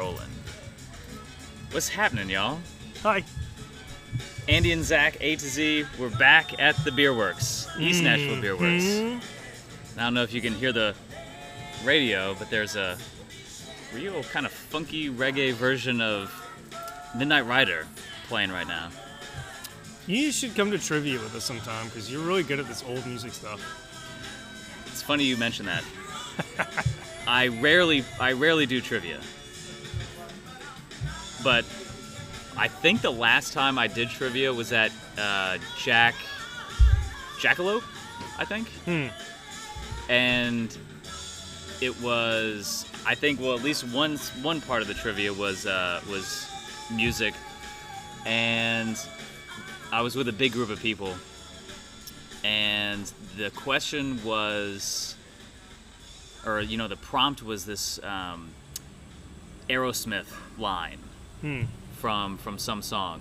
rolling. What's happening, y'all? Hi. Andy and Zach, A to Z, we're back at the Beer Works, East mm-hmm. Nashville Beer Works. I don't know if you can hear the radio, but there's a real kind of funky reggae version of Midnight Rider playing right now. You should come to trivia with us sometime because you're really good at this old music stuff. It's funny you mention that. I rarely, I rarely do trivia, but I think the last time I did trivia was at uh, Jack Jackalope, I think, Hmm. and it was, I think, well, at least one one part of the trivia was uh, was music, and I was with a big group of people, and the question was, or you know, the prompt was this um, Aerosmith line Hmm. from from some song,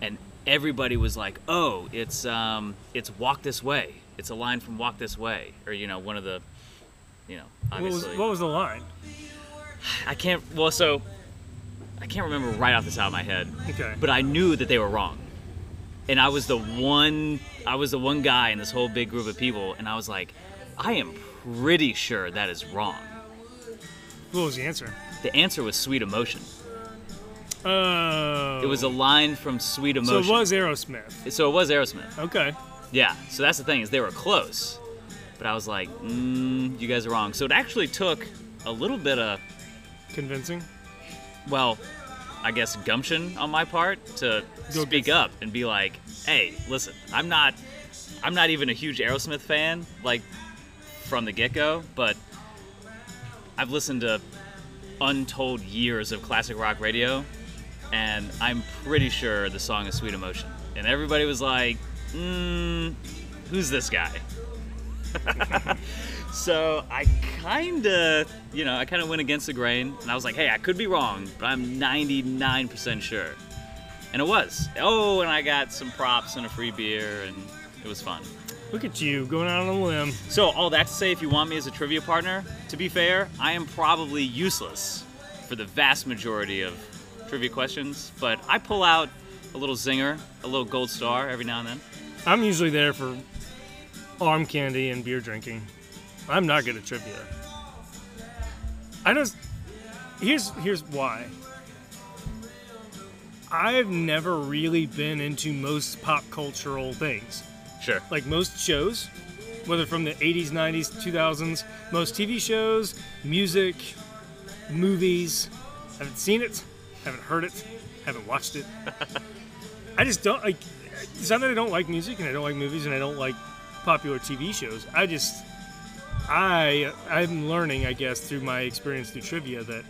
and everybody was like, "Oh, it's um, it's Walk This Way. It's a line from Walk This Way," or you know, one of the, you know, What was, obviously. what was the line? I can't. Well, so I can't remember right off the top of my head, Okay. but I knew that they were wrong, and I was the one. I was the one guy in this whole big group of people, and I was like, I am pretty sure that is wrong. What was the answer? The answer was Sweet Emotion. Oh. It was a line from Sweet So Emotion. it was Aerosmith. So it was Aerosmith. Okay. Yeah. So that's the thing is they were close, but I was like, mm, you guys are wrong. So it actually took a little bit of Convincing. well, I guess gumption on my part to Go speak up and be like, "Hey, listen, I'm not, I'm not even a huge Aerosmith fan, like from the get-go, but I've listened to untold years of classic rock radio, and I'm pretty sure the song is Sweet Emotion." And everybody was like, mm, "Who's this guy?" So I kind of, you know, I kind of went against the grain, and I was like, "Hey, I could be wrong, but I'm 99% sure," and it was. Oh, and I got some props and a free beer, and it was fun. Look at you going out on a limb. So all that to say, if you want me as a trivia partner, to be fair, I am probably useless for the vast majority of trivia questions, but I pull out a little zinger, a little gold star every now and then. I'm usually there for arm candy and beer drinking. I'm not good at trivia. I just here's here's why. I've never really been into most pop cultural things. Sure. Like most shows, whether from the 80s, 90s, 2000s, most TV shows, music, movies. Haven't seen it, haven't heard it, haven't watched it. I just don't like. It's not that I don't like music and I don't like movies and I don't like popular TV shows. I just, I, I'm learning, I guess, through my experience through trivia that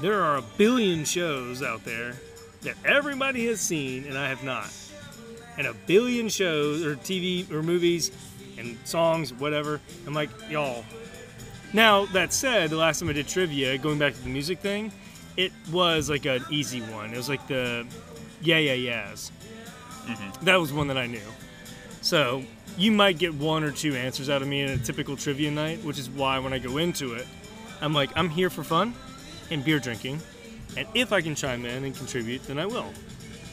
there are a billion shows out there that everybody has seen and I have not, and a billion shows or TV or movies and songs, whatever. I'm like, y'all. Now that said, the last time I did trivia, going back to the music thing, it was like an easy one. It was like the yeah yeah yeahs. Mm-hmm. That was one that I knew. So you might get one or two answers out of me in a typical trivia night, which is why when I go into it, I'm like, I'm here for fun and beer drinking, and if I can chime in and contribute, then I will.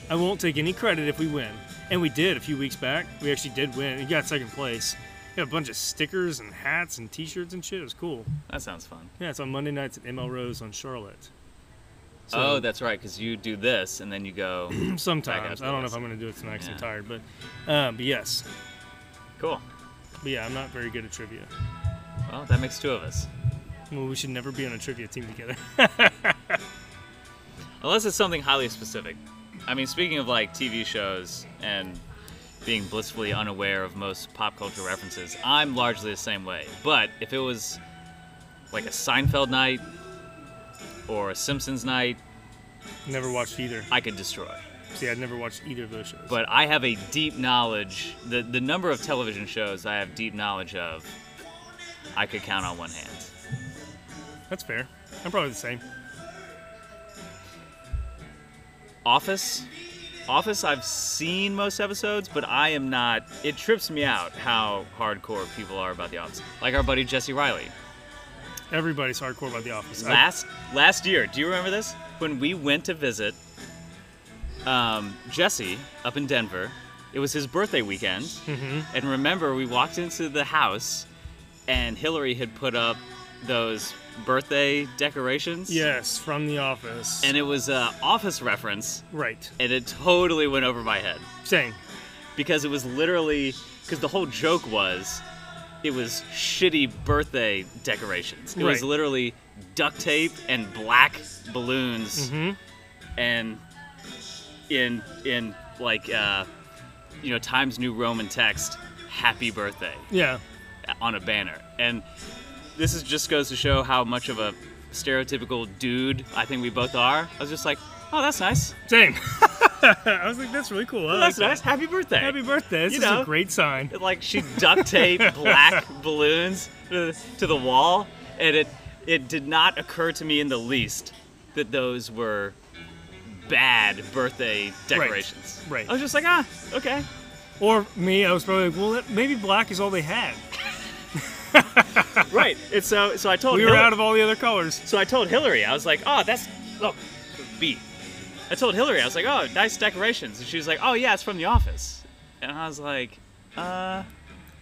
I won't take any credit if we win. And we did a few weeks back. We actually did win. We got second place. We got a bunch of stickers and hats and T-shirts and shit. It was cool. That sounds fun. Yeah, it's on Monday nights at ML Rose on Charlotte. So- oh, that's right, because you do this and then you go. Sometimes I don't know if I'm going to do it tonight because Yeah. I'm tired, but uh, but yes, cool. but yeah, I'm not very good at trivia. Well, that makes two of us. Well, we should never be on a trivia team together. Unless it's something highly specific. I mean, speaking of like TV shows and being blissfully unaware of most pop culture references, I'm largely the same way. But if it was like a Seinfeld night or a Simpsons night, never watched either. I could destroy. See, I'd never watched either of those shows. But I have a deep knowledge. The the number of television shows I have deep knowledge of, I could count on one hand. that's fair. I'm probably the same. Office. Office, I've seen most episodes, but I am not. It trips me out how hardcore people are about The Office. Like our buddy Jesse Riley. Everybody's hardcore about The Office. Last last year, do you remember this? When we went to visit um, Jesse up in Denver, it was his birthday weekend, Mhm. and remember we walked into the house, and Hillary had put up those birthday decorations. yes, from The Office. And it was a Office reference, right. and it totally went over my head Same. because it was literally because the whole joke was it was shitty birthday decorations. It was literally duct tape and black balloons hmm and in in like uh, you know Times New Roman text, "Happy Birthday" Yeah. on a banner, and this is just goes to show how much of a stereotypical dude I think we both are. I was just like, oh, that's nice. Same. I was like, that's really cool. I Oh, like that's that. nice. Happy birthday. Happy birthday. This You is know. a great sign. like she duct taped black balloons to, the wall, and it it did not occur to me in the least that those were bad birthday decorations. right. I was just like, ah, okay. Or me, I was probably like, well, maybe black is all they had. right. And so so I told We were Hillary, out of all the other colors. so I told Hillary, I was like, oh, that's look, B. I told Hillary, I was like, oh, nice decorations, and she was like, oh yeah, it's from The Office, and I was like, uh.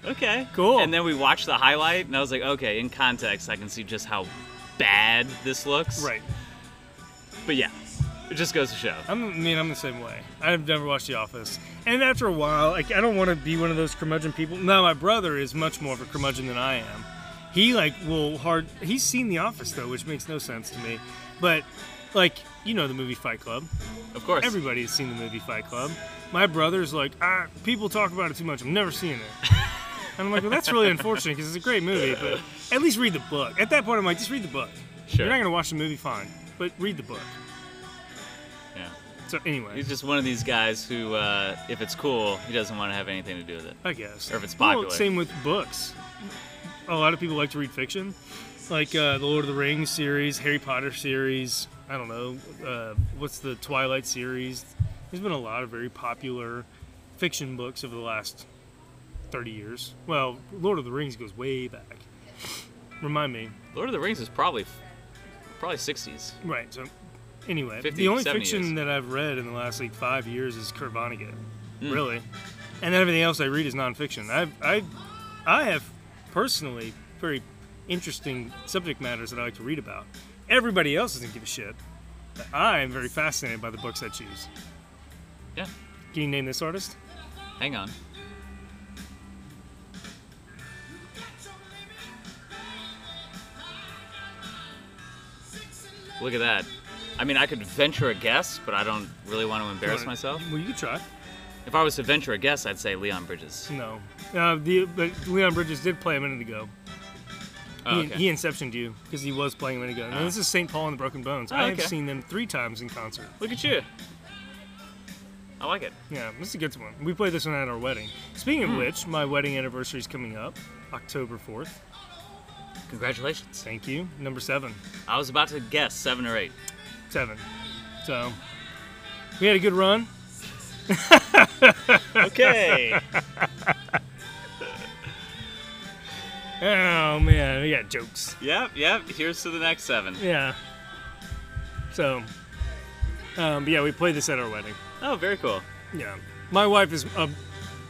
Okay. Cool. And then we watched the highlight, and I was like, okay, in context, I can see just how bad this looks. Right. But yeah, it just goes to show. I'm, I mean, I'm the same way. I've never watched The Office, and after a while, like, I don't want to be one of those curmudgeon people. Now, my brother is much more of a curmudgeon than I am. He like will hard. He's seen The Office though, which makes no sense to me. But like, you know the movie Fight Club. Of course. Everybody has seen the movie Fight Club. My brother's like, ah, people talk about it too much. I'm never seeing it. And I'm like, well, that's really unfortunate because it's a great movie, but at least read the book. At that point, I'm like, just read the book. Sure. You're not gonna watch the movie, fine, but read the book. yeah. So anyway, He's just one of these guys who, uh, if it's cool, he doesn't want to have anything to do with it. I guess. Or if it's Well, same with books. A lot of people like to read fiction, like uh, the Lord of the Rings series, Harry Potter series. I don't know, uh, what's the Twilight series? There's been a lot of very popular fiction books over the last 30 years. Well, Lord of the Rings goes way back. Remind me. Lord of the Rings is probably, probably 60s. Right. So, anyway, 50, the only fiction years. that I've read in the last like five years is Kurt Vonnegut. Mm. Really, and then everything else I read is nonfiction. I, I, I have personally very interesting subject matters that I like to read about. Everybody else doesn't give a shit. I am very fascinated by the books I choose. Yeah. Can you name this artist? Hang on. Look at that. I mean, I could venture a guess, but I don't really want to embarrass Wanna- myself. Well, you could try. If I was to venture a guess, I'd say Leon Bridges. No. Uh, the but Leon Bridges did play a minute ago. Oh, he, okay. he inceptioned you because he was playing ago. And Oh. this is St. Paul and the Broken Bones. Oh, I have okay. seen them three times in concert. Look at you. I like it. Yeah, this is a good one. We played this one at our wedding. Speaking of hmm. which, my wedding anniversary is coming up, October 4th. Congratulations. Thank you. Number seven. I was about to guess seven or eight. Seven. So, we had a good run. Okay. Oh, man. We got jokes. yep, yep. Here's to the next seven. Yeah. So, um, yeah, we played this at our wedding. Oh, very cool. Yeah. My wife is, a,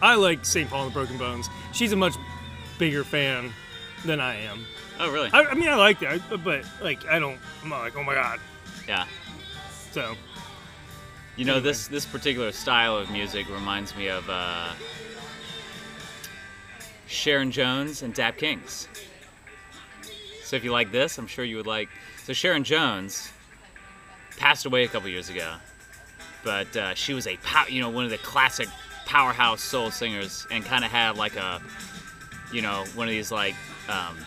I like St. Paul and the Broken Bones. She's a much bigger fan than I am. Oh, really? I, I mean, I like that, but like, I don't, I'm not like, oh my God. Yeah. So, You know, Anyway. this this particular style of music reminds me of uh, Sharon Jones and Dap Kings. So if you like this, I'm sure you would like. So Sharon Jones passed away a couple years ago, but uh, she was a pow- you know one of the classic powerhouse soul singers, and kind of had like a you know one of these like um,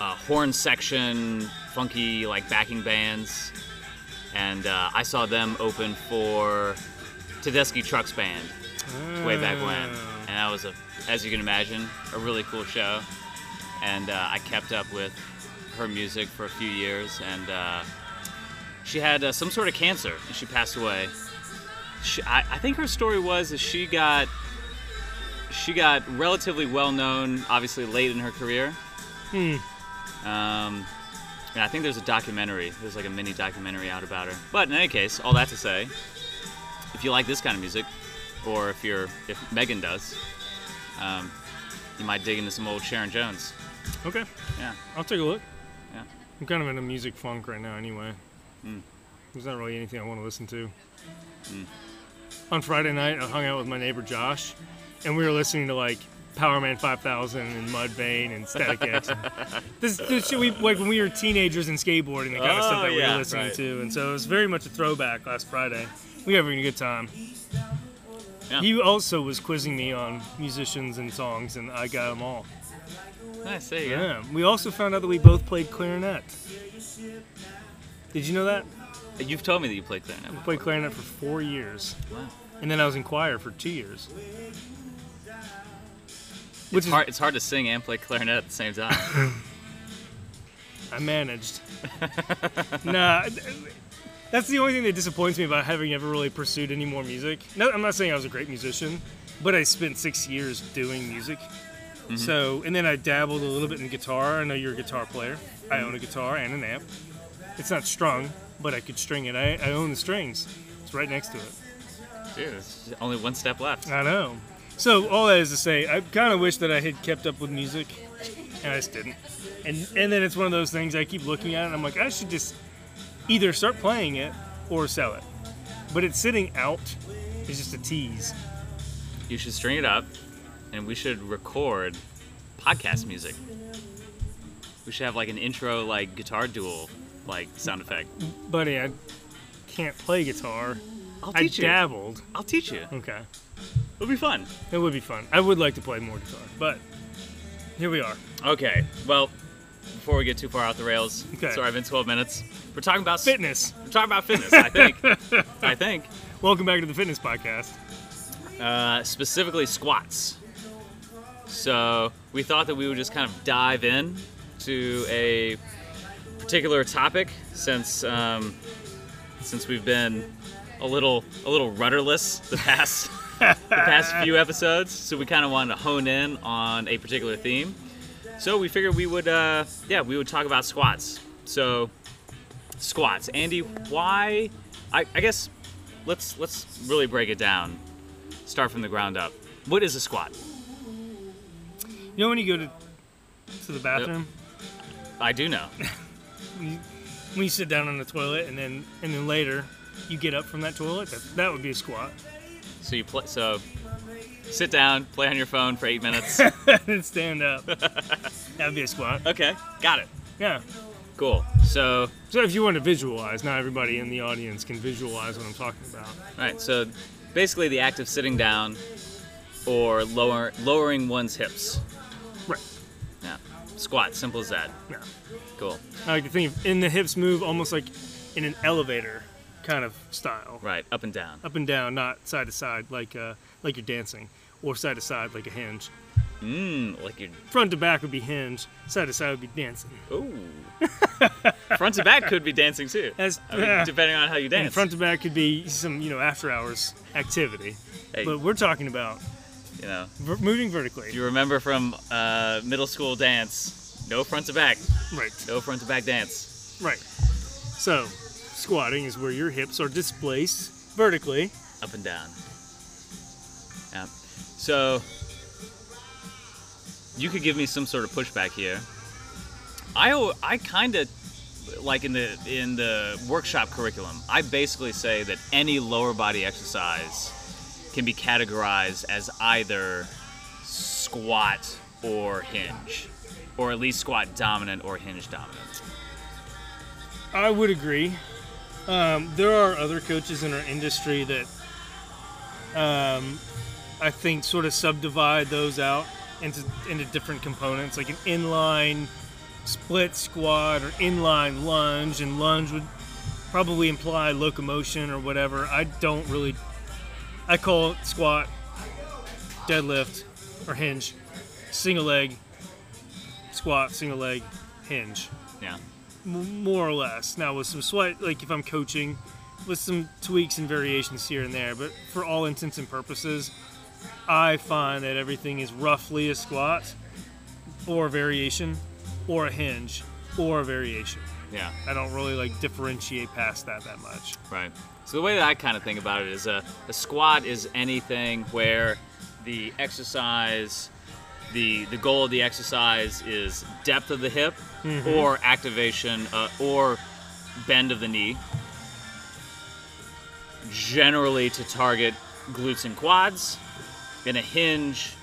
uh, horn section funky like backing bands and uh, I saw them open for Tedeschi Trucks Band way back when, Oh. and that was a, as you can imagine, a really cool show. And uh, I kept up with her music for a few years, and uh, she had uh, some sort of cancer, and she passed away. She, I, I think her story was is she got she got relatively well known, obviously late in her career, Hmm. Um, and I think there's a documentary. There's like a mini documentary out about her. But in any case, all that to say, if you like this kind of music, or if you're if Megan does, um, you might dig into some old Sharon Jones. Okay, Yeah. I'll take a look. Yeah. I'm kind of in a music funk right now, anyway. Mm. There's not really anything I want to listen to. Mm. On Friday night, I hung out with my neighbor Josh, and we were listening to like Powerman 5000 and Mudvayne and Static X. this, this shit we like when we were teenagers and skateboarding, the kind of stuff Oh, that we were listening right. to, and so it was very much a throwback last Friday. We were having a good time. Yeah. He also was quizzing me on musicians and songs, and I got them all. Nice. There you go. Yeah. We also found out that we both played clarinet. Did you know that? You've told me that you played clarinet. I played clarinet for four years, Wow. and then I was in choir for two years. Which It's is hard. It's hard to sing and play clarinet at the same time. I managed. nah, that's the only thing that disappoints me about having ever really pursued any more music. No, I'm not saying I was a great musician, but I spent six years doing music. Mm-hmm. So, and then I dabbled a little bit in guitar. I know you're a guitar player. I own a guitar and an amp. It's not strung, but I could string it. I, I own the strings. It's right next to it. Dude, there's only one step left. I know. So all that is to say, I kind of wish that I had kept up with music, and I just didn't. And and then it's one of those things I keep looking at, and I'm like, I should just either start playing it or sell it. But it's sitting out. It's just a tease. You should string it up, and we should record podcast music. We should have like an intro, like guitar duel, like sound effect. Buddy, I can't play guitar. I'll I teach you. dabbled. I'll teach you. Okay, It'll be fun. it would be fun. I would like to play more guitar, but here we are. Okay. Well, before we get too far off the rails, Okay. sorry, I've been 12 minutes. We're talking about Fitness. We're talking about fitness. I think. I think. Welcome back to the Fitness Podcast. Uh, specifically squats. So we thought that we would just kind of dive in to a particular topic since um, since we've been a little a little rudderless the past the past few episodes. So we kind of wanted to hone in on a particular theme. So we figured we would uh, yeah we would talk about squats. So squats, Andy, why? I, I guess let's let's really break it down. Start from the ground up. What is a squat? You know when you go to to the bathroom, I do know. when you, when you sit down on the toilet, and then and then later you get up from that toilet, that, that would be a squat. So you play. So sit down, play on your phone for eight minutes. and stand up. that would be a squat. okay, got it. Yeah. Cool. So So if you want to visualize, not everybody in the audience can visualize what I'm talking about. all right. So basically, the act of sitting down or lower lowering one's hips. Right. Yeah. Squat. Simple as that. Yeah. Cool. I like to think of in the hips move almost like in an elevator kind of style. Right. Up and down. Up and down, not side to side like uh, like you're dancing, or side to side like a hinge. Mmm. Like you're. Front to back would be hinge, side to side would be dancing. Ooh. Front to back could be dancing too. That's I mean, yeah. depending on how you And dance. front to back could be some you know after hours activity. Hey, But we're talking about you know. ver- moving vertically. You remember from uh, middle school dance? No front to back. Right. No front to back dance. Right. So, squatting is where your hips are displaced vertically. Up and down. So you could give me some sort of pushback here. I I kind of like in the in the workshop curriculum. I basically say that any lower body exercise can be categorized as either squat or hinge, or at least squat dominant or hinge dominant. I would agree. Um, there are other coaches in our industry that um, I think sort of subdivide those out into into different components, like an inline split squat or inline lunge, and lunge would probably imply locomotion or whatever. I don't really. I call it squat, deadlift, or hinge, single leg, squat, single leg, hinge Yeah. m- more or less. Now with some sweat, like if I'm coaching, with some tweaks and variations here and there, but for all intents and purposes, I find that everything is roughly a squat, or a variation, or a hinge. or a variation. Yeah. I don't really like differentiate past that that much. Right. So the way that I kind of think about it is a, a squat is anything where the exercise, the the goal of the exercise is depth of the hip or activation uh, or bend of the knee. Generally to target glutes and quads. And a hinge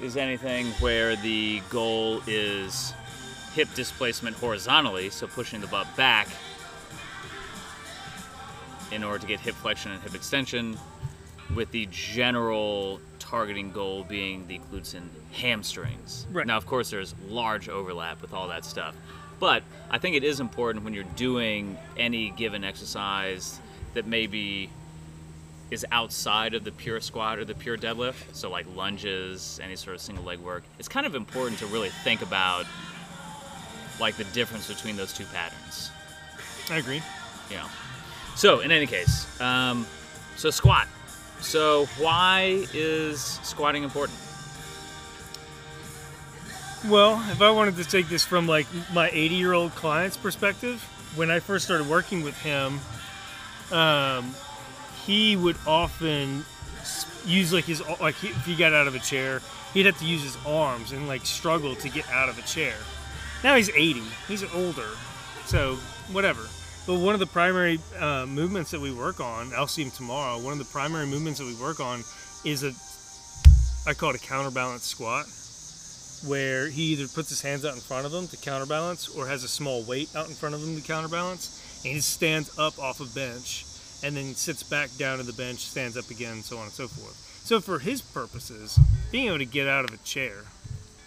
is anything where the goal is hip displacement horizontally, so pushing the butt back in order to get hip flexion and hip extension, with the general targeting goal being the glutes and hamstrings. Right. Now, of course, there's large overlap with all that stuff, but I think it is important when you're doing any given exercise that maybe is outside of the pure squat or the pure deadlift, so like lunges, any sort of single leg work. It's kind of important to really think about like the difference between those two patterns. I agree. You know. So in any case, um, so squat. So why is squatting important? Well, if I wanted to take this from like my 80 year old client's perspective, when I first started working with him, um, he would often use like his like if he got out of a chair, he'd have to use his arms and like struggle to get out of a chair. Now he's 80, he's older, so whatever. But one of the primary uh, movements that we work on, I'll see him tomorrow. One of the primary movements that we work on is a I call it a counterbalance squat where he either puts his hands out in front of him to counterbalance or has a small weight out in front of him to counterbalance and he stands up off a bench and then sits back down to the bench stands up again so on and so forth so for his purposes being able to get out of a chair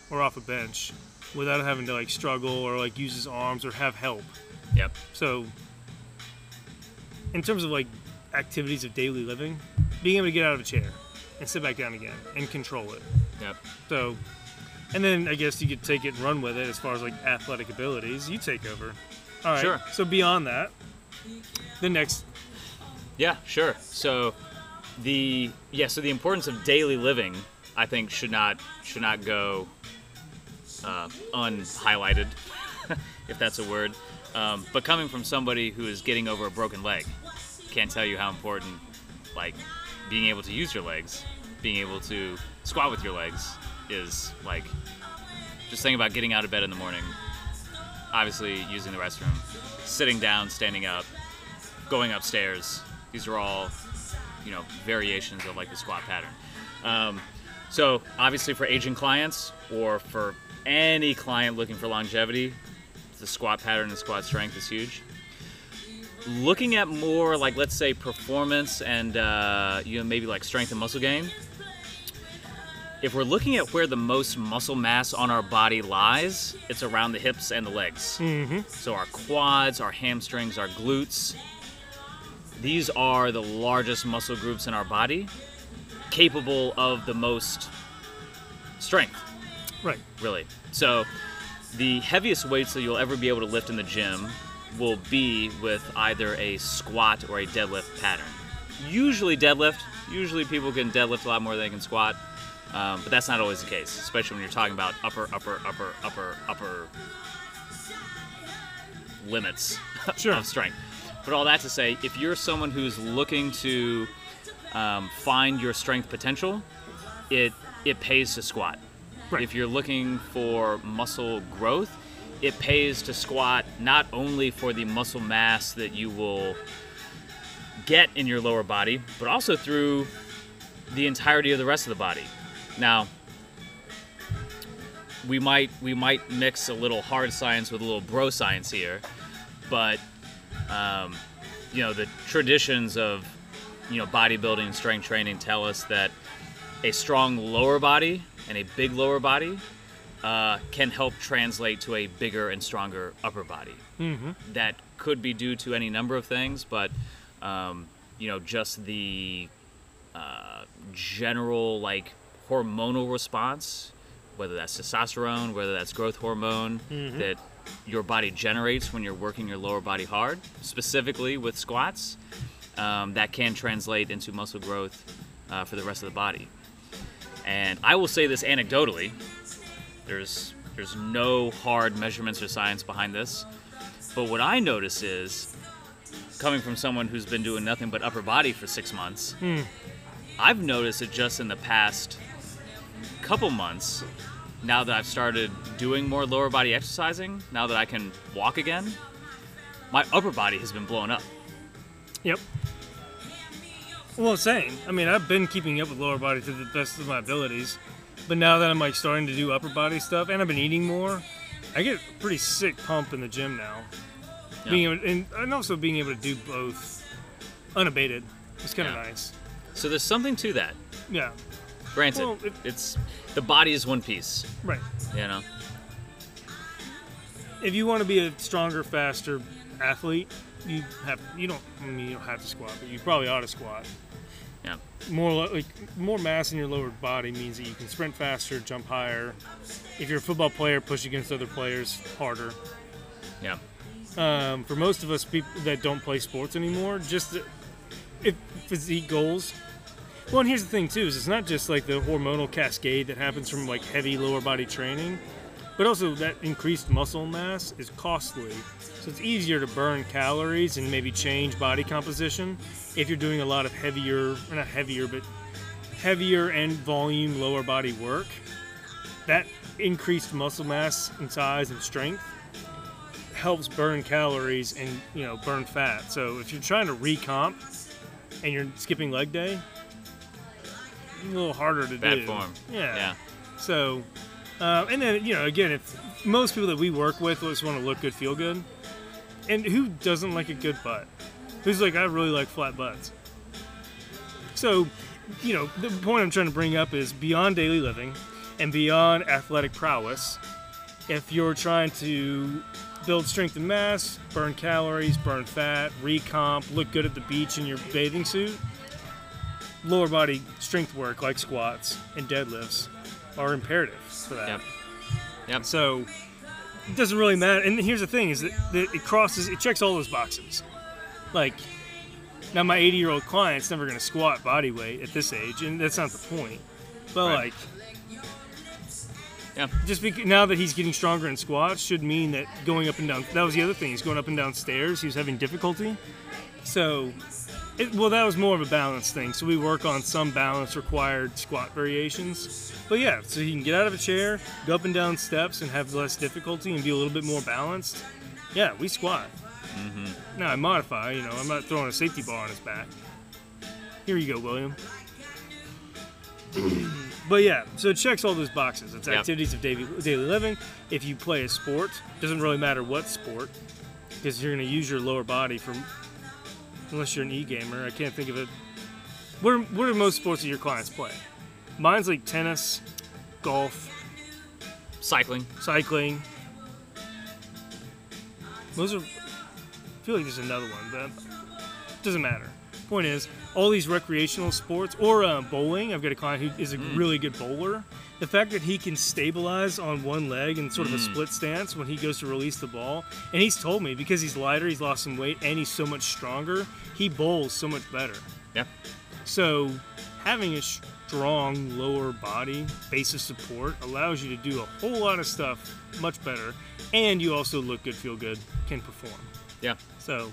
or off a bench without having to like struggle or like use his arms or have help Yep. so in terms of like activities of daily living being able to get out of a chair and sit back down again and control it Yep. so, and then I guess you could take it and run with it as far as like athletic abilities. You take over. All right. Sure. So beyond that, the next. Yeah, sure. So the yeah, so the importance of daily living, I think, should not should not go uh, unhighlighted, if that's a word. Um, but coming from somebody who is getting over a broken leg, can't tell you how important like being able to use your legs, being able to squat with your legs is like just think about getting out of bed in the morning, obviously using the restroom, sitting down, standing up, going upstairs. These are all, you know, variations of like the squat pattern. Um, so obviously for aging clients or for any client looking for longevity, the squat pattern and squat strength is huge. Looking at more like let's say performance and uh, you know maybe like strength and muscle gain. If we're looking at where the most muscle mass on our body lies, it's around the hips and the legs. Mm-hmm. So our quads, our hamstrings, our glutes, these are the largest muscle groups in our body, capable of the most strength, Right. really. So the heaviest weights that you'll ever be able to lift in the gym will be with either a squat or a deadlift pattern. Usually deadlift. Usually people can deadlift a lot more than they can squat. Um, but that's not always the case, especially when you're talking about upper, upper, upper, upper, upper limits Sure. of strength. But all that to say, if you're someone who's looking to um, find your strength potential, it it pays to squat. Right. If you're looking for muscle growth, it pays to squat not only for the muscle mass that you will get in your lower body, but also through the entirety of the rest of the body. Now, we might we might mix a little hard science with a little bro science here, but um, you know the traditions of you know bodybuilding and strength training tell us that a strong lower body and a big lower body uh, can help translate to a bigger and stronger upper body. Mm-hmm. That could be due to any number of things, but um, you know just the uh, general like hormonal response, whether that's testosterone, whether that's growth hormone that your body generates when you're working your lower body hard, specifically with squats, um, that can translate into muscle growth uh, for the rest of the body. And I will say this anecdotally. There's There's no hard measurements or science behind this. But what I notice is, coming from someone who's been doing nothing but upper body for six months, I've noticed it just in the past couple months. Now that I've started doing more lower body exercising, now that I can walk again, my upper body has been blown up. Yep. Well, same. I mean, I've been keeping up with lower body to the best of my abilities, but now that I'm like starting to do upper body stuff and I've been eating more, I get a pretty sick pump in the gym now. Yeah. Being able, and, and also being able to do both unabated. It's kind of Yeah. nice. So there's something to that. Yeah. Granted, Well, it- it's the body is one piece, Right. you know. If you want to be a stronger, faster athlete, you have you don't I mean you don't have to squat, but you probably ought to squat. Yeah. more like more mass in your lower body means that you can sprint faster, jump higher. If you're a football player, push against other players harder. Yeah. Um, for most of us people that don't play sports anymore, just the, if physique goals. Well, and here's the thing too: is it's not just like the hormonal cascade that happens from like heavy lower body training, but also that increased muscle mass is costly. So it's easier to burn calories and maybe change body composition if you're doing a lot of heavier, or not heavier, but heavier and volume lower body work. That increased muscle mass and size and strength helps burn calories and you know burn fat. So if you're trying to recomp and you're skipping leg day, a little harder to do. Bad do. form. Yeah. Yeah. So, uh, and then you know, again, if most people that we work with just want to look good, feel good, and who doesn't like a good butt? Who's like, I really like flat butts. So, you know, the point I'm trying to bring up is beyond daily living and beyond athletic prowess. If you're trying to build strength and mass, burn calories, burn fat, recomp, look good at the beach in your bathing suit, lower body strength work like squats and deadlifts are imperative for that. Yep. Yep. So it doesn't really matter. And here's the thing: is that, that it crosses, it checks all those boxes. Like now, my 80 year old client's never going to squat body weight at this age, and that's not the point. But Right. like, Yeah. just because now that he's getting stronger in squats should mean that going up and down. That was the other thing. He's going up and down stairs. He was having difficulty. So, it, well, that was more of a balance thing. So we work on some balance required squat variations. But yeah, so he can get out of a chair, go up and down steps, and have less difficulty and be a little bit more balanced. Yeah, we squat. Mm-hmm. Now I modify. You know, I'm not throwing a safety bar on his back. Here you go, William. But yeah, so it checks all those boxes. It's Yep. activities of daily, daily living. If you play a sport, doesn't really matter what sport, because you're going to use your lower body for. Unless you're an e-gamer, I can't think of it. What are, what are most sports that your clients play? Mine's like tennis, golf, Cycling. cycling. Those are. I feel like there's another one, but doesn't matter. Point is, all these recreational sports or uh, bowling. I've got a client who is a really good bowler. The fact that he can stabilize on one leg in sort of a mm. split stance when he goes to release the ball, and he's told me because he's lighter, he's lost some weight, and he's so much stronger, he bowls so much better. Yeah. So, having a strong lower body base of support allows you to do a whole lot of stuff much better, and you also look good, feel good, can perform. Yeah. So,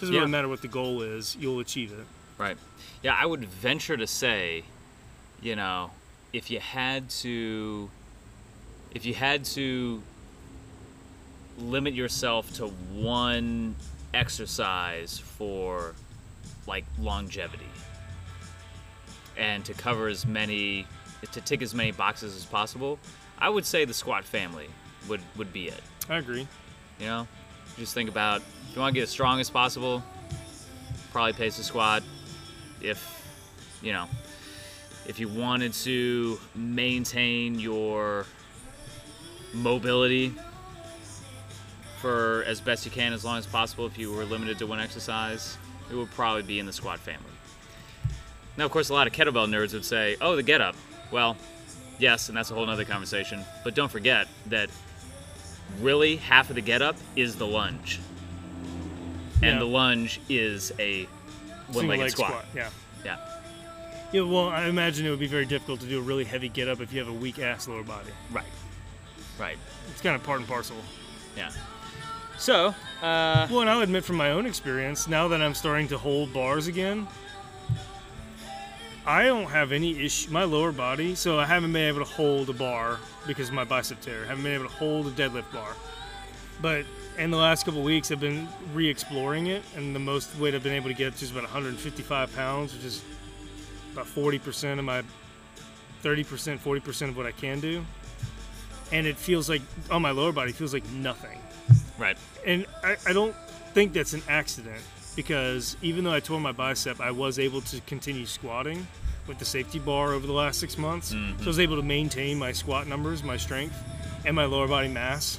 doesn't Yeah. really matter what the goal is, you'll achieve it. Right. Yeah, I would venture to say, you know, if you had to if you had to limit yourself to one exercise for like longevity and to cover as many to tick as many boxes as possible, I would say the squat family would would be it. I agree. You know, just think about if you want to get as strong as possible, probably pace the squat. If you know, if you wanted to maintain your mobility for as best you can, as long as possible, if you were limited to one exercise, it would probably be in the squat family. Now, of course, a lot of kettlebell nerds would say, "Oh, the get up." Well, yes, and that's a whole other conversation. But don't forget that really half of the get up is the lunge. And Yeah. the lunge is a one-legged leg squat. Yeah. Yeah. Yeah, well, I imagine it would be very difficult to do a really heavy get up if you have a weak ass lower body. Right. Right. It's kind of part and parcel. Yeah. So, uh, Well, and I'll admit from my own experience, now that I'm starting to hold bars again, I don't have any issue. My lower body, so I haven't been able to hold a bar because of my bicep tear. I haven't been able to hold a deadlift bar. But in the last couple weeks, I've been re-exploring it, and the most weight I've been able to get to is about 155 pounds, which is about 40% of my 30%, 40% of what I can do. And it feels like on my lower body, it feels like nothing right. and I, I don't think that's an accident because even though I tore my bicep, I was able to continue squatting with the safety bar over the last six months. So mm-hmm. I was able to maintain my squat numbers, my strength, and my lower body mass.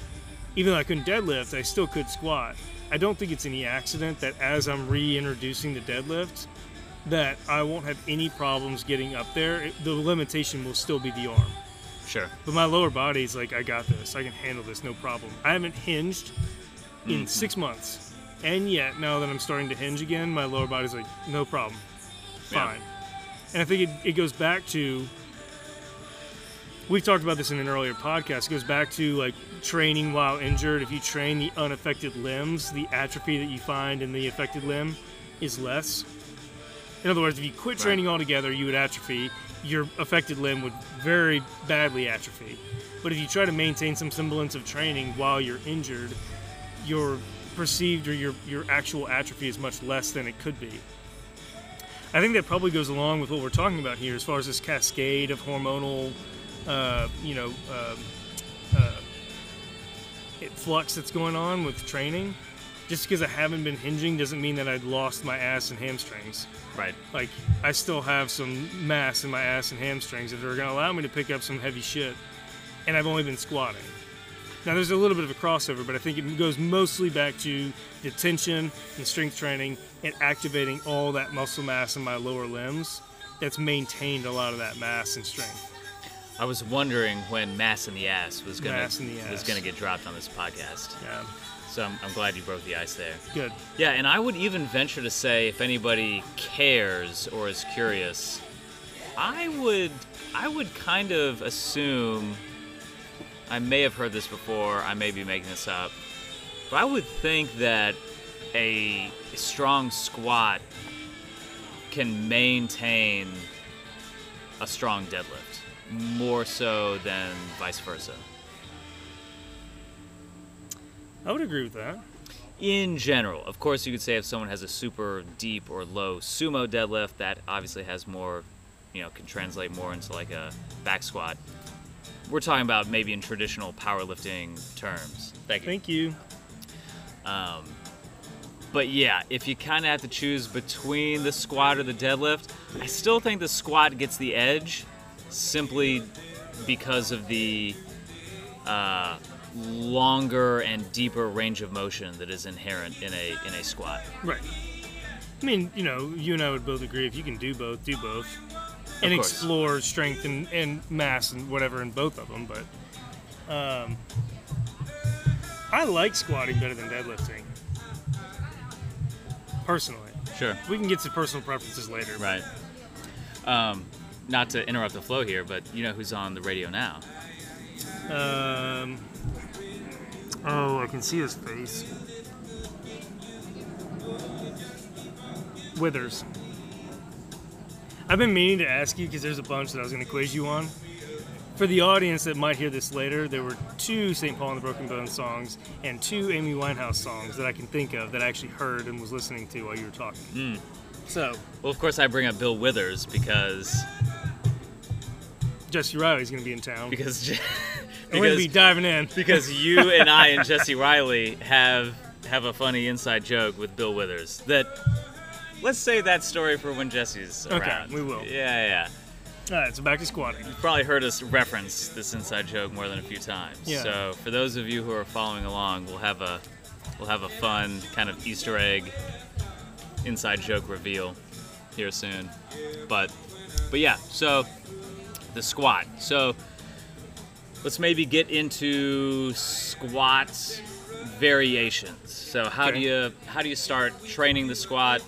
Even though I couldn't deadlift, I still could squat. I don't think it's any accident that as I'm reintroducing the deadlift, that I won't have any problems getting up there. It- the limitation will still be the arm. Sure. But my lower body's like, I got this. I can handle this, no problem. I haven't hinged in mm. six months. And yet, now that I'm starting to hinge again, my lower body's like, no problem. Yeah. Fine. And I think it, it goes back to, we've talked about this in an earlier podcast. It goes back to like training while injured. If you train the unaffected limbs, the atrophy that you find in the affected limb is less. In other words, if you quit Right. training altogether, you would atrophy. Your affected limb would very badly atrophy. But if you try to maintain some semblance of training while you're injured, your perceived or your, your actual atrophy is much less than it could be. I think that probably goes along with what we're talking about here as far as this cascade of hormonal, uh, you know, um uh, flux that's going on with training. Just because I haven't been hinging doesn't mean that I'd lost my ass and hamstrings. Right. Like, I still have some mass in my ass and hamstrings that are going to allow me to pick up some heavy shit. And I've only been squatting. Now, there's a little bit of a crossover, but I think it goes mostly back to the tension and strength training and activating all that muscle mass in my lower limbs that's maintained a lot of that mass and strength. I was wondering when mass in the ass was gonna Mass in the was gonna get dropped on this podcast. Yeah, So I'm, I'm glad you broke the ice there. good. Yeah, and I would even venture to say if anybody cares or is curious, I would I would kind of assume I may have heard this before, I may be making this up, but I would think that a strong squat can maintain a strong deadlift more so than vice versa. I would agree with that. in general. Of course, you could say if someone has a super deep or low sumo deadlift, that obviously has more, you know, can translate more into like a back squat. We're talking about maybe in traditional powerlifting terms. Thank you. Thank you. Um, but yeah, if you kind of have to choose between the squat or the deadlift, I still think the squat gets the edge simply because of the uh, longer and deeper range of motion that is inherent in a in a squat. Right. I mean, you know, you and I would both agree if you can do both, do both. And explore strength and, and mass and whatever in both of them. But um, I like squatting better than deadlifting. Personally. Sure. We can get to personal preferences later. Right. Um, not to interrupt the flow here, but you know who's on the radio now? Um, oh, I can see his face. Withers. I've been meaning to ask you because there's a bunch that I was going to quiz you on. For the audience that might hear this later, there were two St. Paul and the Broken Bones songs and two Amy Winehouse songs that I can think of that I actually heard and was listening to while you were talking. Hmm. So, Well, of course, I bring up Bill Withers because Jesse Riley's going to be in town. because and we're going to be diving in. because you and I and Jesse Riley have have a funny inside joke with Bill Withers that. Let's save that story for when Jesse's Okay, around. we will. Yeah, yeah. All right, so back to squatting. You've probably heard us reference this inside joke more than a few times. Yeah. So for those of you who are following along, we'll have a we'll have a fun kind of Easter egg inside joke reveal here soon. But but yeah, so the squat. So let's maybe get into squats variations. So how do you how do you start training the squat?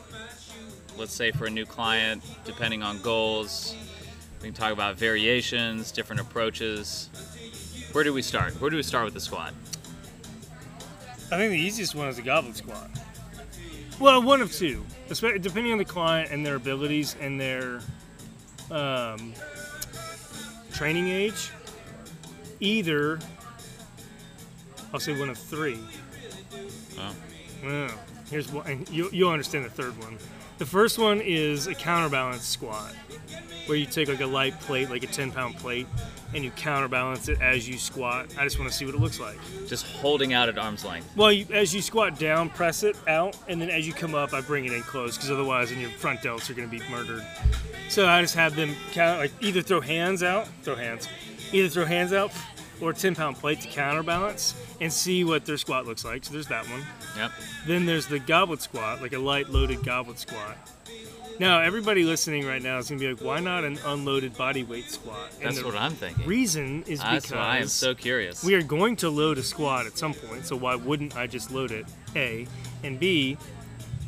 Let's say for a new client, depending on goals. We can talk about variations, different approaches. Where do we start? Where do we start with the squat? I think the easiest one is the goblet squat. Well, one of two, depending on the client and their abilities and their um, training age. Either, I'll say one of three. Oh. Yeah. Here's one, and you, you'll understand the third one. The first one is a counterbalance squat, where you take like a light plate, like a 10 pound plate, and you counterbalance it as you squat. I just want to see what it looks like. Just holding out at arm's length. Well, you, as you squat down, press it out, and then as you come up, I bring it in close because otherwise, then your front delts are going to be murdered. So I just have them count, like either throw hands out, throw hands, either throw hands out, or a 10 pound plate to counterbalance and see what their squat looks like. So there's that one. Yep. Then there's the goblet squat, like a light loaded goblet squat. Now, everybody listening right now is going to be like, why not an unloaded body weight squat? And That's what I'm thinking. reason is That's because I am so curious. we are going to load a squat at some point, so why wouldn't I just load it? A. And B,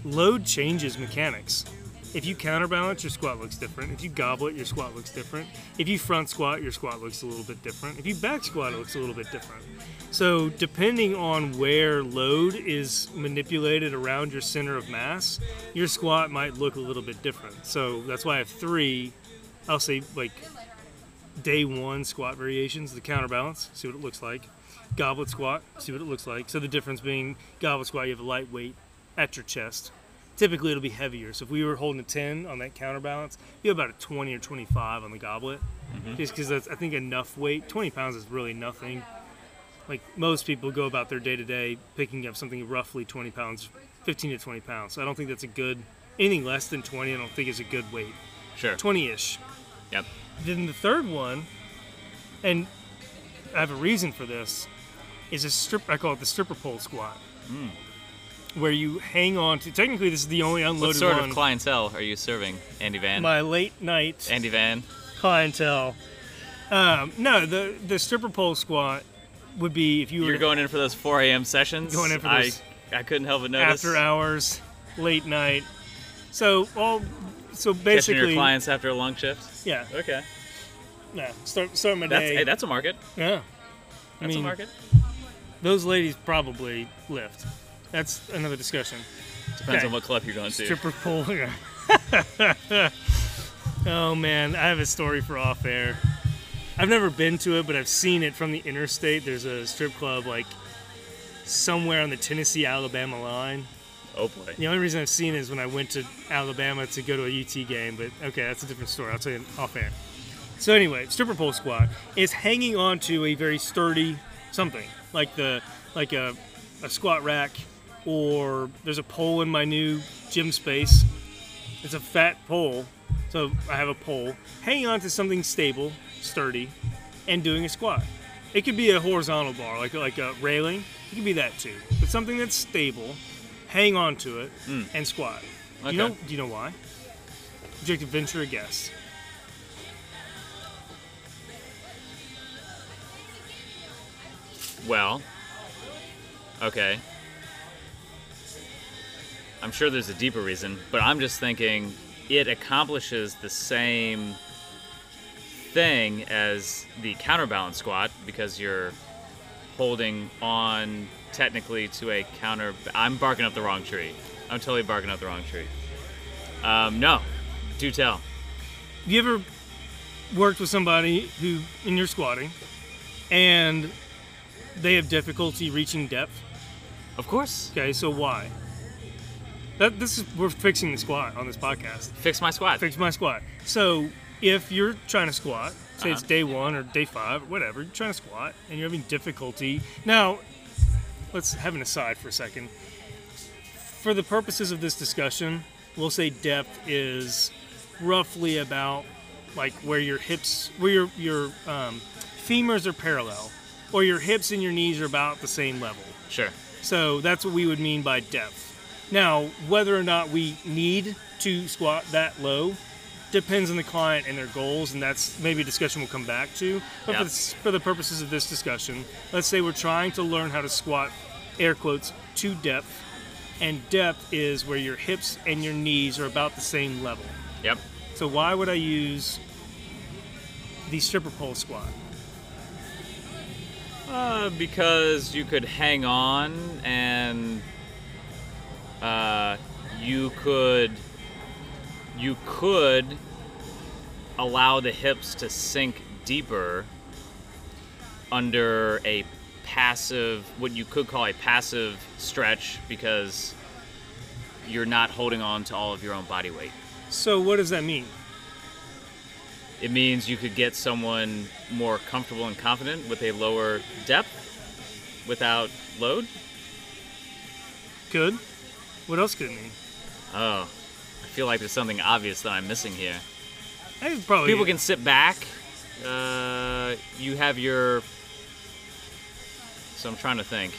load changes mechanics. If you counterbalance, your squat looks different. If you goblet, your squat looks different. If you front squat, your squat looks a little bit different. If you back squat, it looks a little bit different. So, depending on where load is manipulated around your center of mass, your squat might look a little bit different. So, that's why I have three, I'll say like day one squat variations, the counterbalance, see what it looks like. Goblet squat, see what it looks like. So the difference being goblet squat, you have a light weight at your chest. Typically, it'll be heavier. So if we were holding a 10 on that counterbalance, you have about a 20 or 25 on the goblet. Mm-hmm. Just because that's, I think, enough weight. 20 pounds is really nothing. Like most people go about their day to day picking up something roughly 20 pounds, 15 to 20 pounds. So I don't think that's a good, anything less than 20, I don't think is a good weight. sure. 20 ish. Yep. Then the third one, and I have a reason for this, is a strip. I call it the stripper pole squat, hmm. Where you hang on to. Technically, this is the only unloaded. What sort one. of clientele are you serving, Andy Van? my late night Andy Van. clientele. Um, no, the the stripper pole squat would be if you were You're going in for those 4 a.m. sessions. Going in for I, those I couldn't help but notice. after hours, late night. So all, so basically Catching your clients after a long shift. yeah, Okay. yeah. Start start my That's day. hey, that's a market. yeah. I That's mean, a market. those ladies probably lift. That's another discussion. Depends okay. on what club you're going to. Stripper pole. yeah. oh man, I have a story for off air. I've never been to it, but I've seen it from the interstate. There's a strip club like somewhere on the Tennessee Alabama line. Oh boy. The only reason I've seen it is when I went to Alabama to go to a UT game, but okay, that's a different story. I'll tell you off air. So anyway, stripper pole squat is hanging onto a very sturdy something like the like a, a squat rack, or there's a pole in my new gym space. It's a fat pole, so I have a pole hanging onto something stable, sturdy, and doing a squat. It could be a horizontal bar, like like a railing. It could be that too, but something that's stable. Hang on to it hmm. and squat. Okay. You know? Do you know why? Would you like to venture a guess? Well, okay. I'm sure there's a deeper reason, but I'm just thinking it accomplishes the same thing as the counterbalance squat because you're holding on technically to a counter. I'm barking up the wrong tree. I'm totally barking up the wrong tree. Um, no, do tell. You ever worked with somebody who, in your squatting, and they have difficulty reaching depth? Of course, Okay, so why? That this is we're fixing the squat on this podcast. fix my squat. Fix my squat. So if you're trying to squat, say it's Uh-huh. day one or day five, or whatever, you're trying to squat and you're having difficulty. Now, let's have an aside for a second. For the purposes of this discussion, we'll say depth is roughly about like where your hips, where your your um, femurs are parallel, or your hips and your knees are about the same level. Sure. So that's what we would mean by depth. Now, whether or not we need to squat that low depends on the client and their goals, and that's maybe a discussion we'll come back to. But Yeah. for, this, for the purposes of this discussion, let's say we're trying to learn how to squat, air quotes, to depth, and depth is where your hips and your knees are about the same level. Yep. So why would I use the stripper pole squat? Uh, because you could hang on and uh, you could you could allow the hips to sink deeper under a passive what you could call a passive stretch because you're not holding on to all of your own body weight. So what does that mean? It means you could get someone more comfortable and confident with a lower depth without load. Good. What else could it mean? Oh, I feel like there's something obvious that I'm missing here. I probably People can sit back. Uh, you have your. So I'm trying to think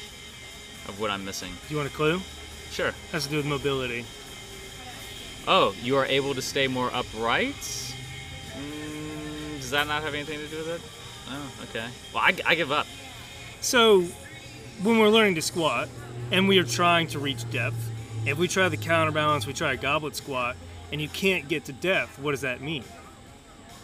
of what I'm missing. Do you want a clue? Sure. Has to do with mobility. Oh, you are able to stay more upright? Mm, does that not have anything to do with it? Oh, okay. Well, I, I give up. So, when we're learning to squat and we are trying to reach depth, if we try the counterbalance, we try a goblet squat, and you can't get to depth, what does that mean?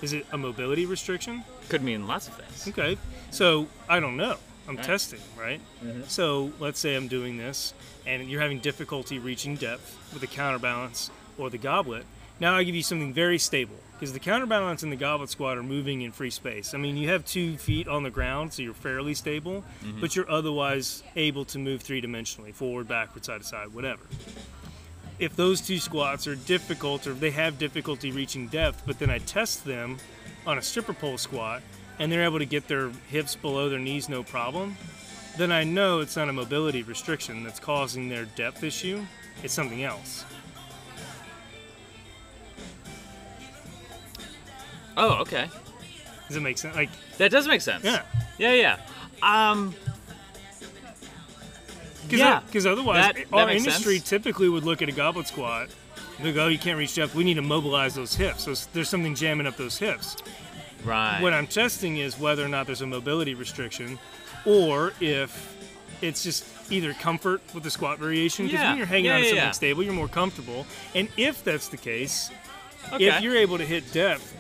Is it a mobility restriction? Could mean lots of things. Okay, so I don't know. I'm Right. testing, right? Mm-hmm. So let's say I'm doing this, and you're having difficulty reaching depth with the counterbalance or the goblet. Now I give you something very stable because the counterbalance and the goblet squat are moving in free space. I mean, you have two feet on the ground, so you're fairly stable, mm-hmm. but you're otherwise able to move three dimensionally forward, backward, side to side, whatever. If those two squats are difficult or they have difficulty reaching depth, but then I test them on a stripper pole squat and they're able to get their hips below their knees no problem, then I know it's not a mobility restriction that's causing their depth issue. It's something else. Oh, okay. Does it make sense? Like, That does make sense. yeah. Yeah, yeah. Um. Because Yeah. otherwise, That- that our industry sense. typically would look at a goblet squat. They go, oh, you can't reach depth. We need to mobilize those hips. So there's something jamming up those hips. Right. What I'm testing is whether or not there's a mobility restriction, or if it's just either comfort with the squat variation. Because Yeah. when you're hanging Yeah, on to something yeah. stable, you're more comfortable. And if that's the case, okay. if you're able to hit depth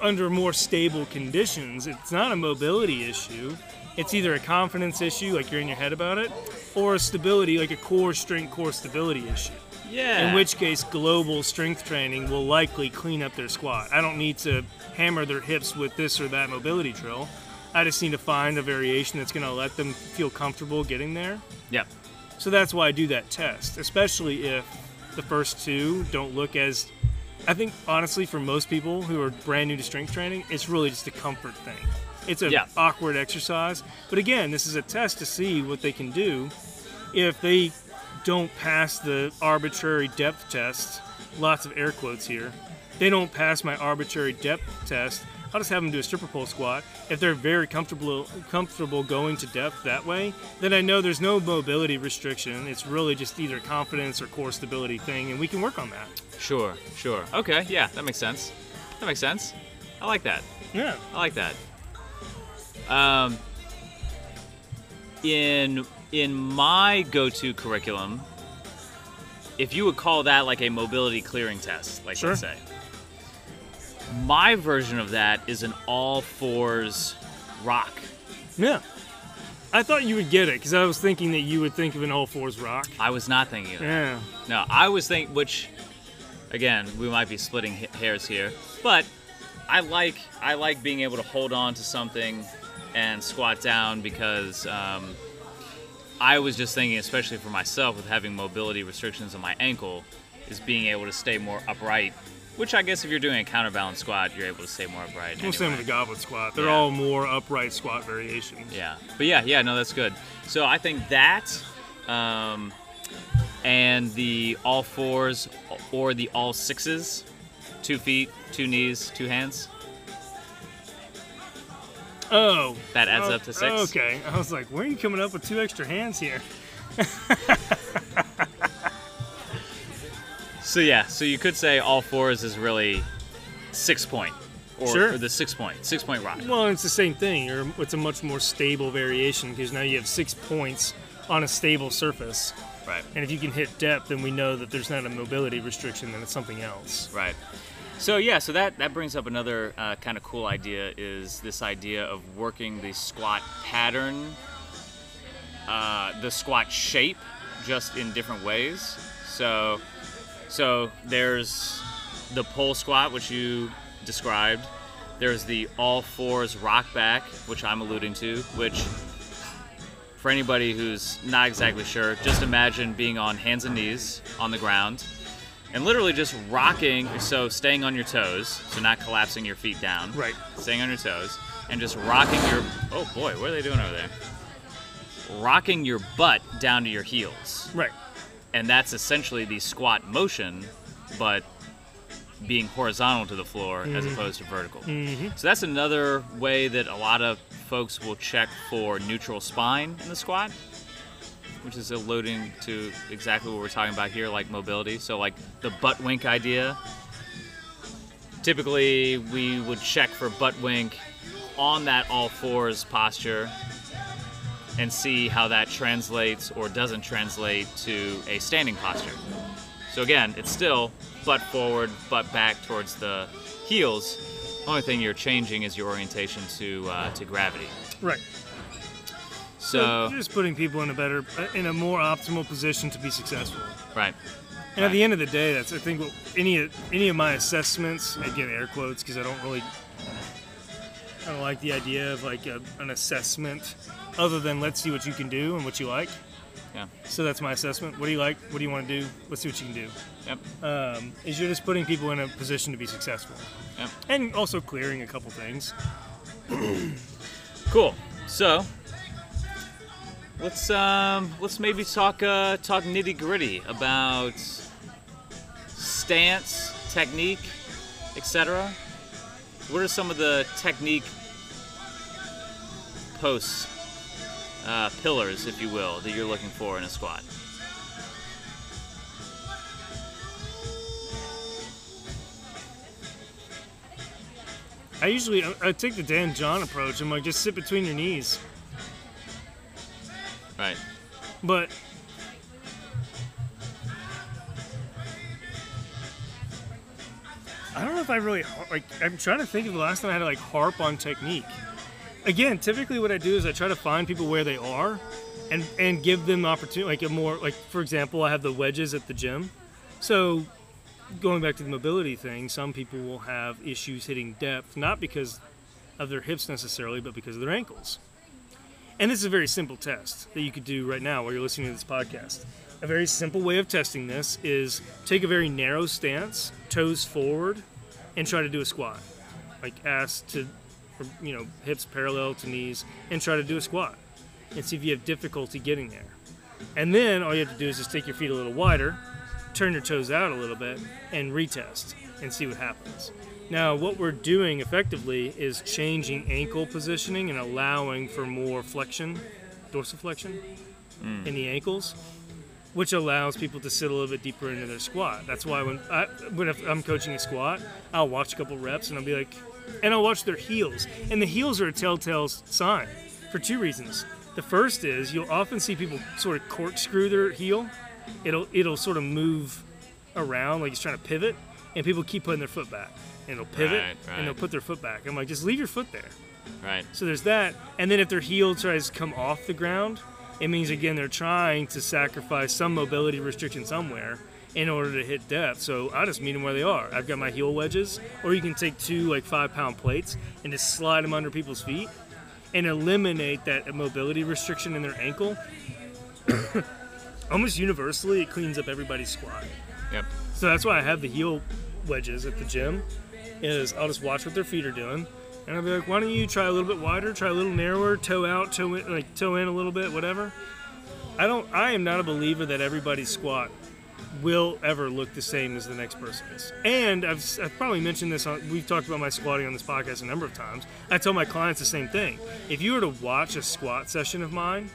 under more stable conditions, it's not a mobility issue. It's either a confidence issue, like you're in your head about it, or a stability, like a core strength, core stability issue. yeah. In which case, global strength training will likely clean up their squat. I don't need to hammer their hips with this or that mobility drill. I just need to find a variation that's going to let them feel comfortable getting there. Yep. So that's why I do that test, especially if the first two don't look as. I think honestly, for most people who are brand new to strength training, it's really just a comfort thing. It's an Yeah. awkward exercise, but again, this is a test to see what they can do. If they don't pass the arbitrary depth test, lots of air quotes here, they don't pass my arbitrary depth test. I'll just have them do a stripper pole squat. If they're very comfortable comfortable going to depth that way, then I know there's no mobility restriction. It's really just either confidence or core stability thing, and we can work on that. Sure. Sure. Okay. Yeah, that makes sense. That makes sense. I like that. Yeah. I like that. Um, in in my go-to curriculum, if you would call that like a mobility clearing test, like Sure. let's say, my version of that is an all fours rock. Yeah. I thought you would get it because I was thinking that you would think of an all fours rock. I was not thinking of that. Yeah. No, I was thinking, which, again, we might be splitting hairs here, but I like I like being able to hold on to something and squat down because um, I was just thinking, especially for myself, with having mobility restrictions on my ankle, is being able to stay more upright. Which I guess if you're doing a counterbalance squat, you're able to stay more upright. Well, same anyway. with the goblet squat. They're Yeah. all more upright squat variations. Yeah, but yeah, yeah, no, that's good. So I think that, um, and the all fours or the all sixes, two feet, two knees, two hands. Oh. That adds Oh, up to six. Okay. I was like, where are you coming up with two extra hands here? So yeah, so you could say all fours is really six point, or, Sure. or the six point, six point rock. Well, it's the same thing. It's a much more stable variation because now you have six points on a stable surface. Right. And if you can hit depth, then we know that there's not a mobility restriction, then it's something else. Right. So yeah, so that that brings up another uh, kind of cool idea is this idea of working the squat pattern, uh, the squat shape, just in different ways. So, so there's the pole squat, which you described. There's the all fours rock back, which I'm alluding to, which for anybody who's not exactly sure, just imagine being on hands and knees on the ground and literally just rocking, so staying on your toes, so not collapsing your feet down. Right. Staying on your toes and just rocking your oh boy, what are they doing over there? Rocking your butt down to your heels. Right. And that's essentially the squat motion, but being horizontal to the floor as mm-hmm. opposed to vertical. Mm-hmm. So that's another way that a lot of folks will check for neutral spine in the squat, which is alluding to exactly what we're talking about here, like mobility. So, like the butt wink idea. Typically, we would check for butt wink on that all fours posture and see how that translates or doesn't translate to a standing posture. So again, it's still butt forward, butt back towards the heels. The only thing you're changing is your orientation to uh, to gravity. Right. So you're just putting people in a better, in a more optimal position to be successful. right, And at the end of the day, that's I think what any of any of my assessments. Again, air quotes because I don't really, I don't like the idea of like a, an assessment, other than let's see what you can do and what you like. Yeah, So that's my assessment. What do you like? What do you want to do? Let's see what you can do. yep, Um, is you're just putting people in a position to be successful, yep. and also clearing a couple things. Cool. So let's um let's maybe talk uh, talk nitty gritty about stance, technique, etc. What are some of the technique posts, uh, pillars, if you will, that you're looking for in a squat? I usually I, I take the Dan John approach. I'm like just sit between your knees, Right. but I don't know if I really like. I'm trying to think of the last time I had to like harp on technique. Again, typically what I do is I try to find people where they are, and and give them opportunity. Like a more like for example, I have the wedges at the gym, so going back to the mobility thing, some people will have issues hitting depth, not because of their hips necessarily, but because of their ankles. And this is a very simple test that you could do right now while you're listening to this podcast. A very simple way of testing this is take a very narrow stance, toes forward, and try to do a squat. Like ass to, you know, hips parallel to knees, and try to do a squat. And see if you have difficulty getting there. And then all you have to do is just take your feet a little wider, turn your toes out a little bit, and retest and see what happens. Now, what we're doing effectively is changing ankle positioning and allowing for more flexion, dorsiflexion hmm. in the ankles, which allows people to sit a little bit deeper into their squat. That's why when, I, when if I'm coaching a squat, I'll watch a couple reps and I'll be like, and I'll watch their heels. And the heels are a telltale sign for two reasons. The first is you'll often see people sort of corkscrew their heel. It'll it'll sort of move around like it's trying to pivot, and people keep putting their foot back. And it'll pivot Right, right. and they'll put their foot back. I'm like, just leave your foot there. Right. So there's that. And then if their heel tries to come off the ground, it means again they're trying to sacrifice some mobility restriction somewhere in order to hit depth. So I just meet them where they are. I've got my heel wedges, or you can take two like five pound plates and just slide them under people's feet and eliminate that mobility restriction in their ankle. Almost universally, it cleans up everybody's squat. Yep. So that's why I have the heel wedges at the gym. Is I'll just watch what their feet are doing, and I'll be like, why don't you try a little bit wider, try a little narrower, toe out, toe in, like toe in a little bit, whatever. I don't. I am not a believer that everybody's squat will ever look the same as the next person person's. And I've, I've probably mentioned this. On, we've talked about my squatting on this podcast a number of times. I tell my clients the same thing. If you were to watch a squat session of mine,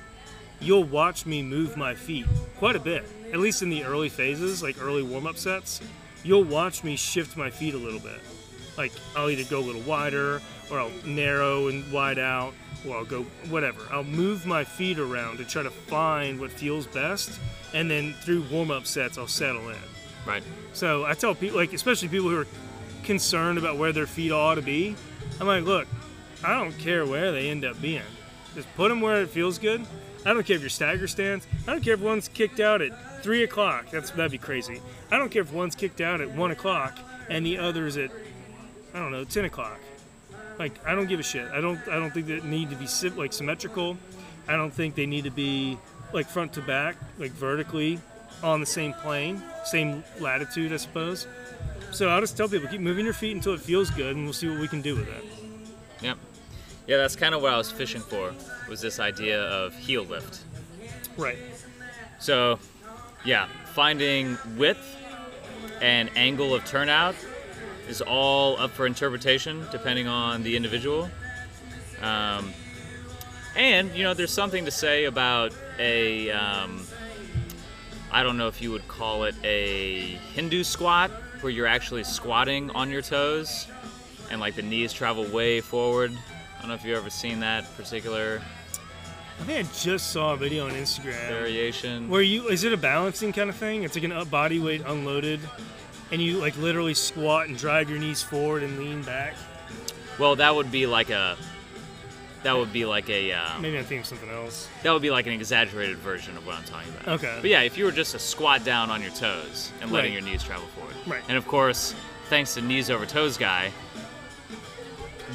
you'll watch me move my feet quite a bit. At least in the early phases, like early warm up sets, you'll watch me shift my feet a little bit. Like I'll either go a little wider or I'll narrow and wide out or I'll go whatever. I'll move my feet around to try to find what feels best and then through warm up sets I'll settle in. Right. So I tell people like especially people who are concerned about where their feet ought to be. I'm like, look, I don't care where they end up being. Just put them where it feels good. I don't care if your stagger stands. I don't care if one's kicked out at three o'clock. That's that'd be crazy. I don't care if one's kicked out at one o'clock and the other's at I don't know ten o'clock. Like I don't give a shit. I don't I don't think they need to be like symmetrical. I don't think they need to be like front to back, like vertically on the same plane, same latitude, I suppose. So I'll just tell people keep moving your feet until it feels good, and we'll see what we can do with it. Yep. Yeah, that's kind of what I was fishing for. Was this idea of heel lift? Right. So, yeah, finding width and angle of turnout is all up for interpretation depending on the individual. Um, and, you know, there's something to say about a, um, I don't know if you would call it a Hindu squat, where you're actually squatting on your toes and like the knees travel way forward. I don't know if you've ever seen that particular I think I just saw a video on Instagram variation. where you is it a balancing kind of thing? It's like an up body weight unloaded, and you like literally squat and drive your knees forward and lean back. Well, that would be like a. That would be like a. Um, Maybe I'm thinking of something else. that would be like an exaggerated version of what I'm talking about. Okay. But yeah, if you were just to squat down on your toes and letting Right. your knees travel forward. Right. And of course, thanks to knees over toes guy,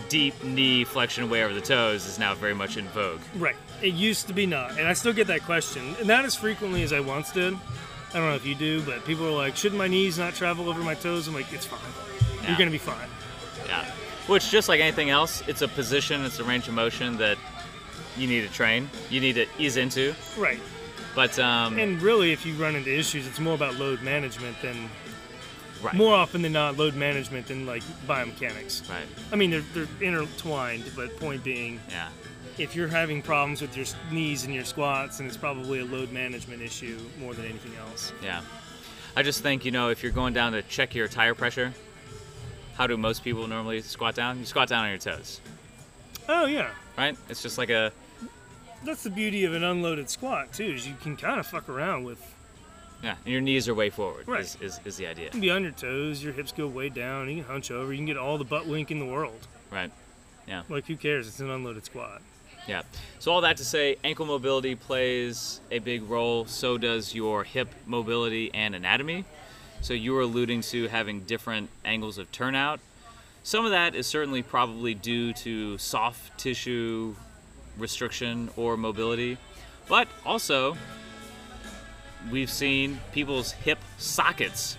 deep knee flexion away over the toes is now very much in vogue. Right. It used to be not, and I still get that question, and not as frequently as I once did. I don't know if you do, but people are like, "Shouldn't my knees not travel over my toes?" I'm like, "It's fine. Yeah. You're gonna be fine." Yeah. Which, just like anything else, it's a position, it's a range of motion that you need to train, you need to ease into. Right. But um, And really, if you run into issues, it's more about load management than right, more often than not load management than like biomechanics. right, I mean, they're, they're intertwined, but point being, yeah. If you're having problems with your knees and your squats, and it's probably a load management issue more than anything else. Yeah. I just think, you know, if you're going down to check your tire pressure, how do most people normally squat down? You squat down on your toes, Oh yeah, right? It's just like a, that's the beauty of an unloaded squat too. Is you can kind of fuck around with yeah, and your knees are way forward, Right. is, is, is the idea. You can be on your toes, your hips go way down, you can hunch over, you can get all the butt wink in the world. Right. Yeah. Like, who cares? It's an unloaded squat. Yeah. So all that to say, ankle mobility plays a big role. So does your hip mobility and anatomy. So you were alluding to having different angles of turnout. Some of that is certainly probably due to soft tissue restriction or mobility, but also we've seen people's hip sockets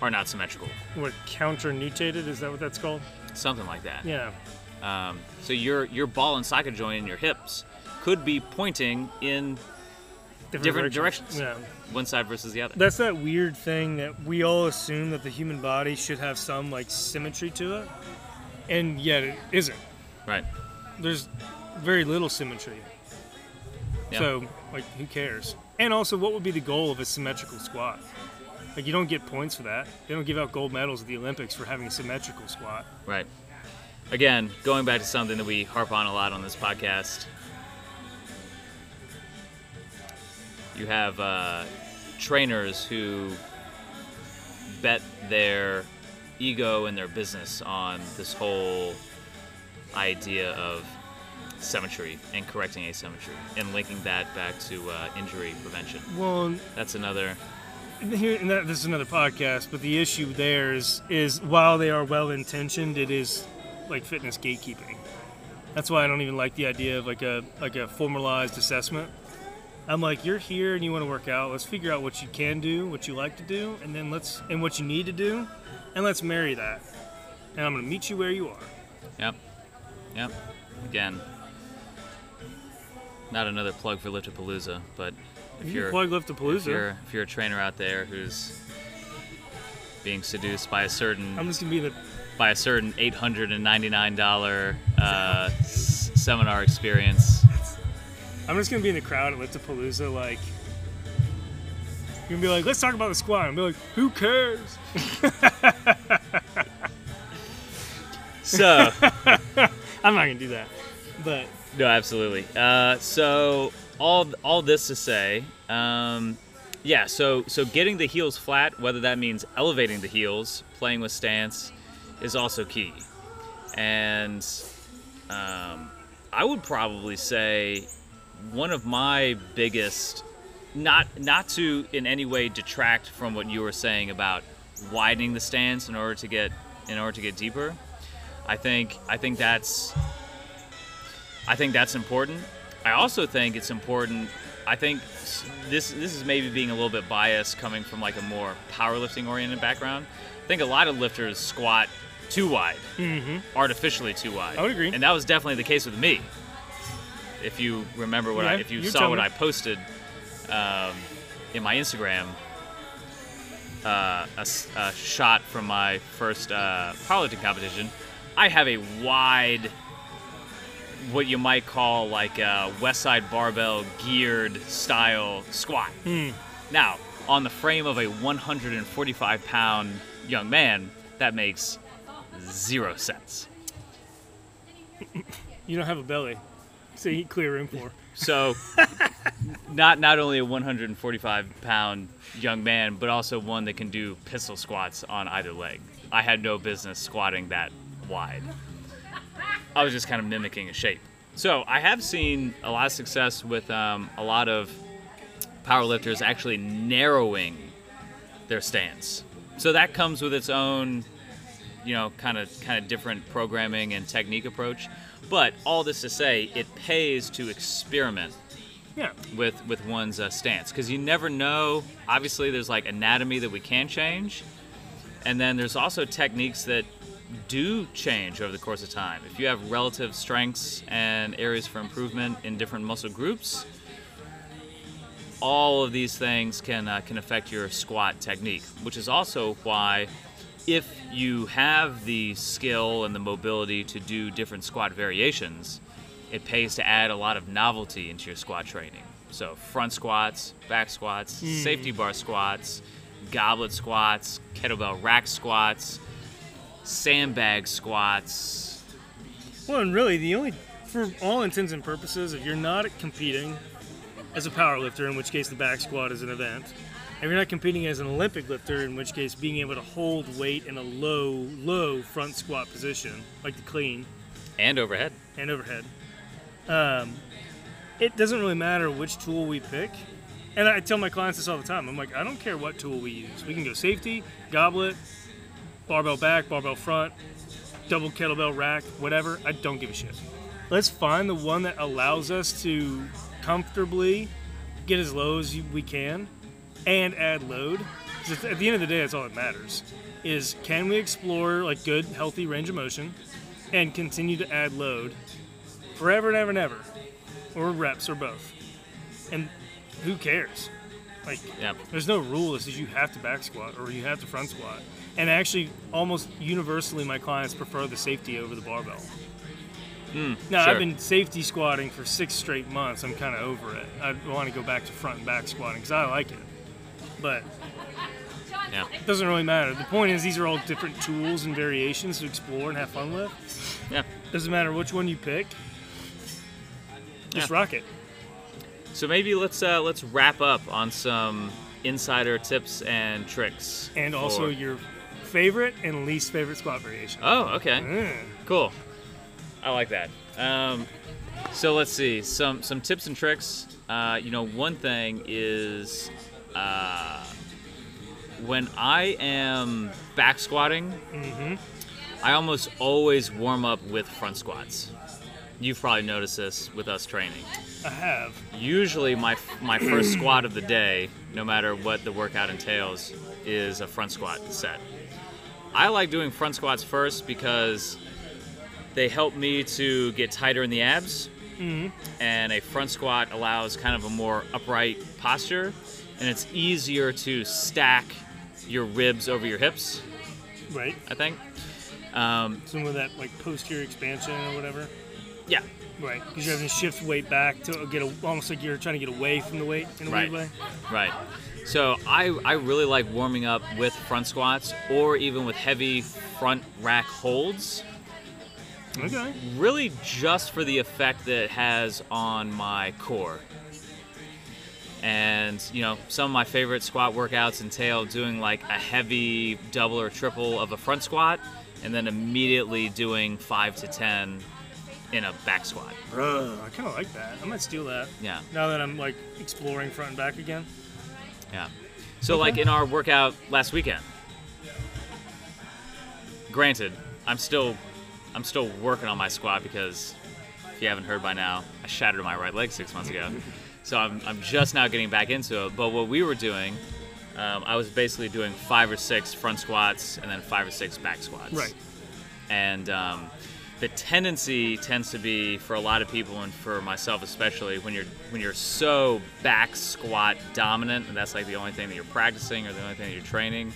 are not symmetrical. What, counter nutated? Is that what that's called? Something like that. Yeah. Um, so your your ball and socket joint in your hips could be pointing in Different directions. Yeah. one side versus the other. That's that weird thing that we all assume that the human body should have some, like, symmetry to it. And yet it isn't. Right. There's very little symmetry. Yeah. So, like, who cares? And also, what would be the goal of a symmetrical squat? Like, you don't get points for that. They don't give out gold medals at the Olympics for having a symmetrical squat. Right. Again, going back to something that we harp on a lot on this podcast. You have uh, trainers who bet their ego and their business on this whole idea of symmetry and correcting asymmetry and linking that back to uh, injury prevention. Well, That's another. here and that, this is another podcast, but the issue there is is while they are well intentioned, it is like fitness gatekeeping. That's why I don't even like the idea of like a like a formalized assessment. I'm like, you're here and you want to work out. Let's figure out what you can do, what you like to do, and then let's and what you need to do, and let's marry that. And I'm gonna meet you where you are. Yep. Yep. Again, not another plug for Liftapalooza, but if You you're, plug if you're if you're a trainer out there who's being seduced by a certain I'm just gonna be the by a certain eight hundred and ninety nine dollar uh, s- seminar experience, I'm just gonna be in the crowd at Liftapalooza, like you're gonna be like, let's talk about the squat. I'm be like, who cares? so I'm not gonna do that. But No, absolutely. Uh, so all all this to say, um, yeah. So so getting the heels flat, whether that means elevating the heels, playing with stance, is also key. And um, I would probably say one of my biggest, not not to in any way detract from what you were saying about widening the stance in order to get in order to get deeper. I think I think that's I think that's important. I also think it's important. I think this this is maybe being a little bit biased coming from like a more powerlifting oriented background. I think a lot of lifters squat too wide, artificially too wide. Mm-hmm. I would agree. and that was definitely the case with me. If you remember what I, if you you saw what me. I posted um, in my Instagram, uh, a, a shot from my first uh, powerlifting competition, I have a wide, what you might call like a Westside Barbell geared style squat. Now, on the frame of a 145 pound young man, that makes zero sense. You don't have a belly, so you clear room for. So, not not only a 145 pound young man, but also one that can do pistol squats on either leg. I had no business squatting that wide. I was just kind of mimicking a shape. So I have seen a lot of success with um, a lot of powerlifters actually narrowing their stance. So that comes with its own, you know, kind of kind of different programming and technique approach. But all this to say, it pays to experiment Yeah. with with one's uh, stance because you never know. Obviously, there's like anatomy that we can change, and then there's also techniques that do change over the course of time. If you have relative strengths and areas for improvement in different muscle groups, all of these things can uh, can affect your squat technique, which is also why if you have the skill and the mobility to do different squat variations, it pays to add a lot of novelty into your squat training. So front squats, back squats, hmm. safety bar squats, goblet squats, kettlebell rack squats, sandbag squats. Well, and really, the only, for all intents and purposes, if you're not competing as a power lifter, in which case the back squat is an event, and you're not competing as an Olympic lifter, in which case being able to hold weight in a low, low front squat position, like the clean And overhead. and overhead, um, it doesn't really matter which tool we pick. And I tell my clients this all the time. I'm like, I don't care what tool we use. We can go safety, goblet, barbell back, barbell front, double kettlebell rack, whatever. I don't give a shit. Let's find the one that allows us to comfortably get as low as we can and add load. at the end of the day, that's all that matters. Is can we explore like good, healthy range of motion and continue to add load forever and ever and ever, or reps or both? And who cares? Like, Yeah. there's no rule that says you have to back squat or you have to front squat. And actually, almost universally, my clients prefer the safety over the barbell. Hmm, now, sure. I've been safety squatting for six straight months. I'm kind of over it. I want to go back to front and back squatting because I like it. But Yeah. it doesn't really matter. The point is, these are all different tools and variations to explore and have fun with. Yeah. Doesn't matter which one you pick. Just Yeah. rock it. So maybe let's uh, let's wrap up on some insider tips and tricks. And also your favorite and least favorite squat variation. Oh, okay. Mm. Cool. I like that. Um, so let's see some some tips and tricks. Uh, you know, one thing is uh, when I am back squatting, I almost always warm up with front squats. You've probably noticed this with us training. I have. Usually, my my first squat of the day, no matter what the workout entails, is a front squat set. I like doing front squats first because they help me to get tighter in the abs, and a front squat allows kind of a more upright posture, and it's easier to stack your ribs over your hips. Right. I think. Um, Some of that like posterior expansion or whatever. yeah, Right. Because you're having to shift weight back to get a, almost like you're trying to get away from the weight in a Right. weird way. Right. So I, I really like warming up with front squats or even with heavy front rack holds, Okay. really just for the effect that it has on my core. And you know, some of my favorite squat workouts entail doing like a heavy double or triple of a front squat, and then immediately doing five to ten in a back squat. Bruh, I kind of like that. I might steal that. Yeah, Now that I'm like exploring front and back again. yeah. So Okay. like in our workout last weekend. Granted, I'm still I'm still working on my squat because if you haven't heard by now, I shattered my right leg six months ago. so I'm, I'm just now getting back into it. But what we were doing, um, I was basically doing five or six front squats and then five or six back squats. Right. And um, the tendency tends to be for a lot of people and for myself especially when you're when you're so back squat dominant and that's like the only thing that you're practicing or the only thing that you're training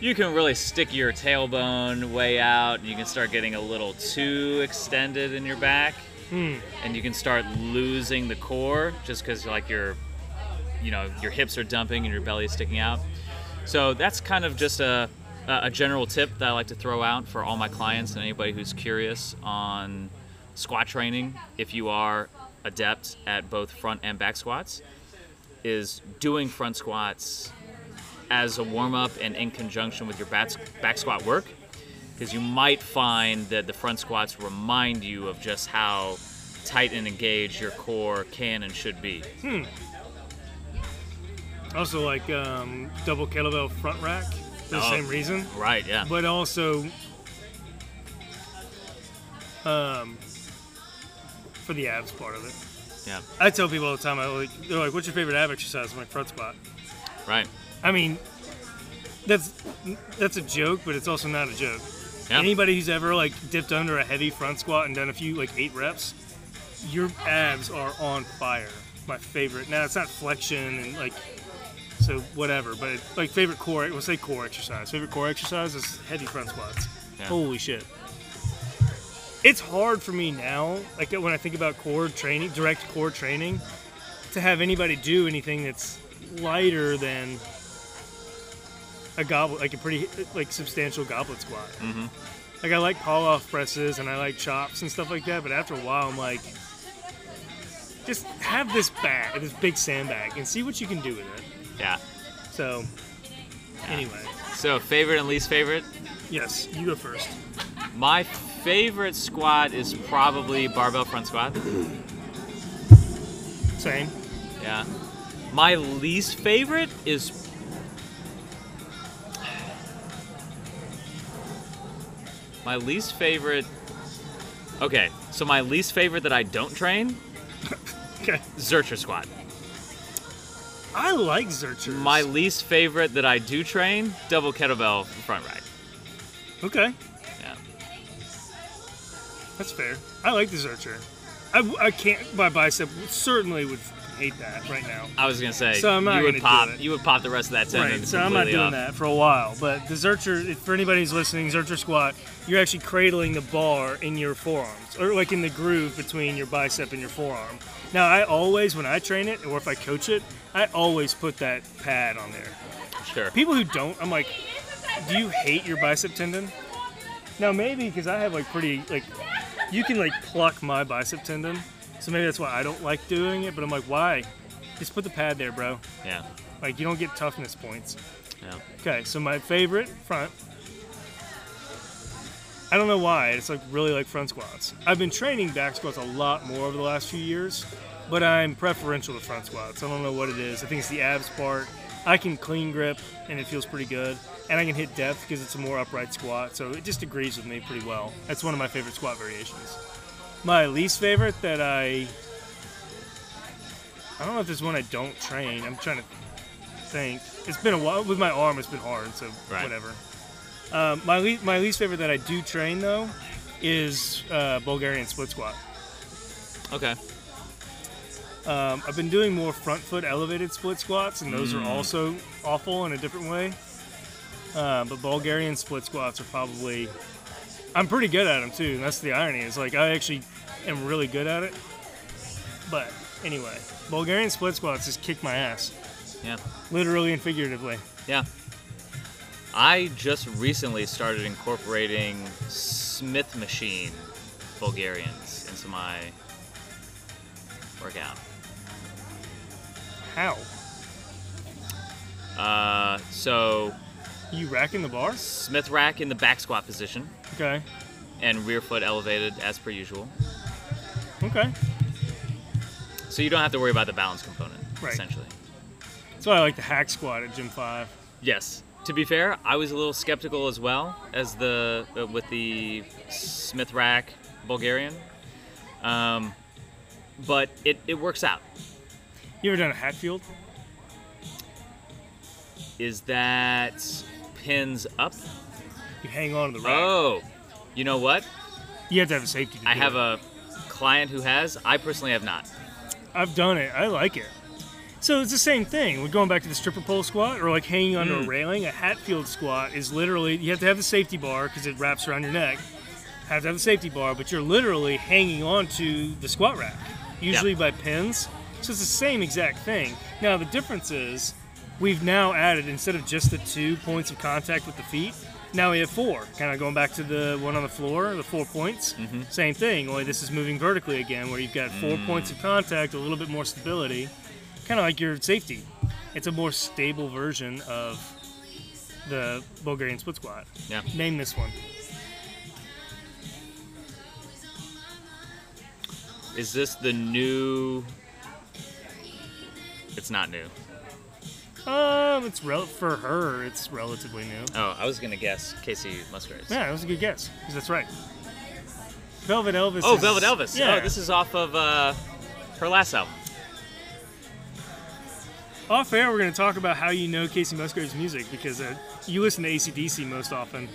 you can really stick your tailbone way out and you can start getting a little too extended in your back Hmm. and you can start losing the core just because like your you know your hips are dumping and your belly is sticking out so that's kind of just a, a general tip that i like to throw out for all my clients and anybody who's curious on squat training if you are adept at both front and back squats is doing front squats as a warm-up and in conjunction with your back, back squat work because you might find that the front squats remind you of just how tight and engaged your core can and should be. Hmm. Also like um, double kettlebell front rack for the Oh. same reason, Right, yeah. but also um, for the abs part of it. Yeah, I tell people all the time, I like, they're like, "What's your favorite ab exercise?" I'm like, "Front squat." right. I mean, that's that's a joke, but it's also not a joke. Yeah. Anybody who's ever like dipped under a heavy front squat and done a few like eight reps, your abs are on fire. My favorite. Now it's not flexion and like so whatever, but it, like favorite core. We'll say core exercise. Favorite core exercise is heavy front squats. Yeah. Holy shit. It's hard for me now, like when I think about core training, direct core training, to have anybody do anything that's lighter than a goblet, like a pretty like substantial goblet squat. Mm-hmm. Like I like pull off presses and I like chops and stuff like that, but after a while I'm like, just have this bag, this big sandbag, and see what you can do with it. Yeah. So, anyway, So, favorite and least favorite? yes, you go first. My favorite squat is probably barbell front squat. Same. Yeah. My least favorite is My least favorite Okay, so my least favorite that I don't train, Okay. Zercher squat. I like Zercher. My least favorite that I do train, double kettlebell front rack. okay, Yeah. that's fair. I like the Zercher. I, I can't. My bicep certainly would hate that right now. I was gonna say So I'm not you would pop you would pop the rest of that tendon Right, so I'm not doing off. that for a while. But the Zercher, for anybody who's listening, Zercher squat, you're actually cradling the bar in your forearms, or like in the groove between your bicep and your forearm. Now, I always, when I train it, or if I coach it, I always put that pad on there. Sure. People who don't, I'm like, do you hate your bicep tendon? Now, maybe because I have like pretty, like, you can like pluck my bicep tendon. So maybe that's why I don't like doing it, but I'm like, why? Just put the pad there, bro. Yeah. Like, you don't get toughness points. Yeah. Okay, so my favorite front. I don't know why. It's like really like front squats. I've been training back squats a lot more over the last few years, but I'm preferential to front squats. I don't know what it is. I think it's the abs part. I can clean grip and it feels pretty good, and I can hit depth because it's a more upright squat. So it just agrees with me pretty well. That's one of my favorite squat variations. My least favorite that I I don't know if there's one I don't train. I'm trying to think. It's been a while with my arm. It's been hard, so Right. whatever. Um, my le- my least favorite that I do train though is uh, Bulgarian split squat. Okay. Um, I've been doing more front foot elevated split squats, and those Mm. are also awful in a different way. Uh, but Bulgarian split squats are probably. I'm pretty good at them too. And that's the irony. Is like I actually am really good at it. But anyway, Bulgarian split squats just kick my ass, Yeah. literally and figuratively. Yeah. I just recently started incorporating Smith machine Bulgarians into my workout. How? Uh, so You racking the bar? Smith rack in the back squat position Okay. and rear foot elevated as per usual. Okay. So you don't have to worry about the balance component, Right. essentially. That's why I like the hack squat at Gym 5. Yes. To be fair, I was a little skeptical as well as the uh, with the Smith rack Bulgarian, um, but it, it works out. You ever done a Hatfield? Is that pins up? You hang on to the rack. Oh, you know what? You have to have a safety. To I have it. a client who has. I personally have not. I've done it. I like it. So it's the same thing. We're going back to the stripper pole squat or like hanging onto a Mm. railing. A Hatfield squat is literally you have to have the safety bar because it wraps around your neck. Have to have the safety bar, but you're literally hanging onto the squat rack, usually by pins. So it's the same exact thing. Now the difference is we've now added instead of just the two points of contact with the feet, now we have four. Kind of going back to the one on the floor, the four points. Mm-hmm. Same thing. Only this is moving vertically again, where you've got four points of mm. contact, a little bit more stability, kind of like your safety. It's a more stable version of the Bulgarian split squat. Yeah. Name this one. Is this the new? It's not new. Um, it's rel- for her. It's relatively new. Oh, I was gonna guess Kacey Musgraves. Yeah, that was a good guess. 'cause that's right. Velvet Elvis. Oh, is- Velvet Elvis. Yeah. Oh, this is off of uh, her last album. Off air, we're going to talk about how you know Kacey Musgraves' music because uh, you listen to ACDC most often.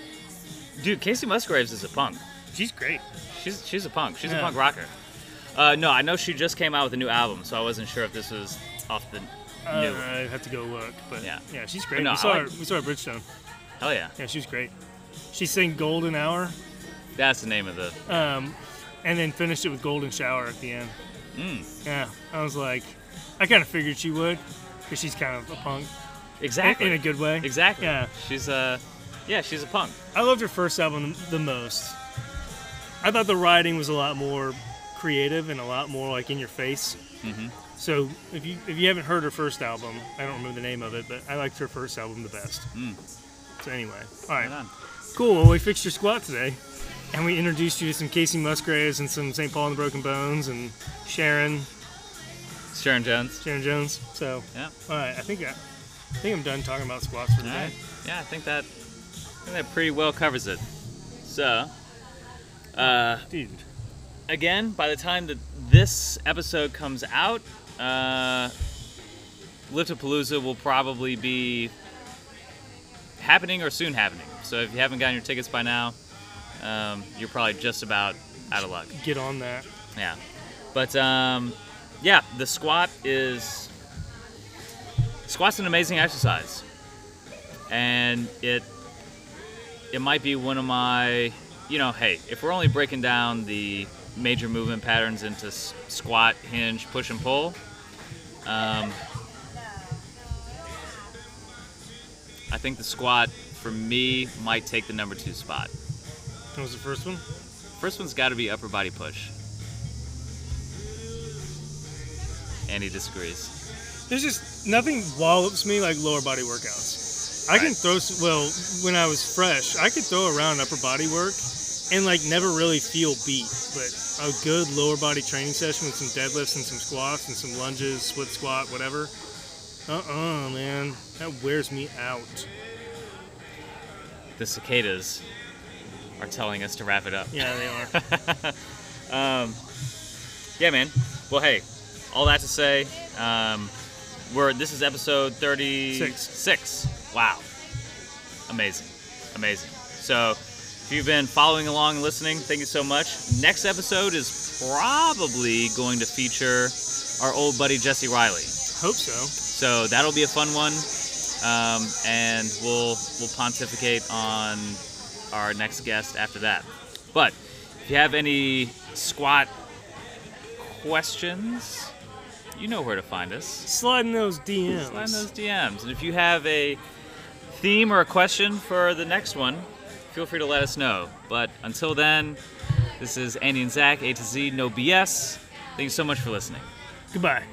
Dude, Kacey Musgraves is a punk. She's great. She's she's a punk. She's Yeah. a punk rocker. Uh, no, I know she just came out with a new album, so I wasn't sure if this was off the Uh. I have to go look, but Yeah. yeah, she's great. No, we saw like- her. We saw her at Bridgestone. Hell yeah, Yeah, she was great. She sang "Golden Hour," that's the name of the. um, and then finished it with "Golden Shower" at the end. Mm, Yeah, I was like, I kind of figured she would, because she's kind of a punk exactly. in a good way. exactly. Yeah. She's uh, yeah, she's a punk. I loved her first album the most. I thought the writing was a lot more creative and a lot more like in your face. Mhm. So if you if you haven't heard her first album, I don't remember the name of it, but I liked her first album the best. Mm. So anyway, all right, Right cool. Well, we fixed your squat today, and we introduced you to some Kacey Musgraves and some St. Paul and the Broken Bones and Sharon Sharon Jones. Sharon Jones. So Yeah. all right, I think I, I think I'm done talking about squats for today. right. Yeah, I think that I think that pretty well covers it. So, uh, Dude, again, by the time that this episode comes out, uh, Liftapalooza will probably be happening or soon happening. So if you haven't gotten your tickets by now, um, you're probably just about out of luck. get on that. Yeah. But um, yeah, the squat is squat's an amazing exercise, and it it might be one of my you know hey if we're only breaking down the major movement patterns into s- squat, hinge, push and pull. Um, I think the squat for me might take the number two spot. What was the first one? First one's got to be upper body push. And he disagrees. There's just nothing wallops me like lower body workouts. I can throw well when I was fresh, I could throw around upper body work and like never really feel beat. But a good lower body training session with some deadlifts and some squats and some lunges, split squat, whatever. Uh-uh, man, that wears me out. The cicadas are telling us to wrap it up. Yeah, they are. um, yeah, man. Well, hey, all that to say, um, we're this is episode thirty-six. Six. Wow, amazing, amazing. So, if you've been following along and listening, thank you so much. Next episode is probably going to feature our old buddy Jesse Riley. Hope so. So that'll be a fun one, um, and we'll we'll pontificate on our next guest after that. But if you have any squat questions, you know where to find us. Sliding those DMs. Slide in those DMs, and if you have a theme or a question for the next one, feel free to let us know. But until then, this is Andy and Zach, A to Z, no BS. Thank you so much for listening. Goodbye.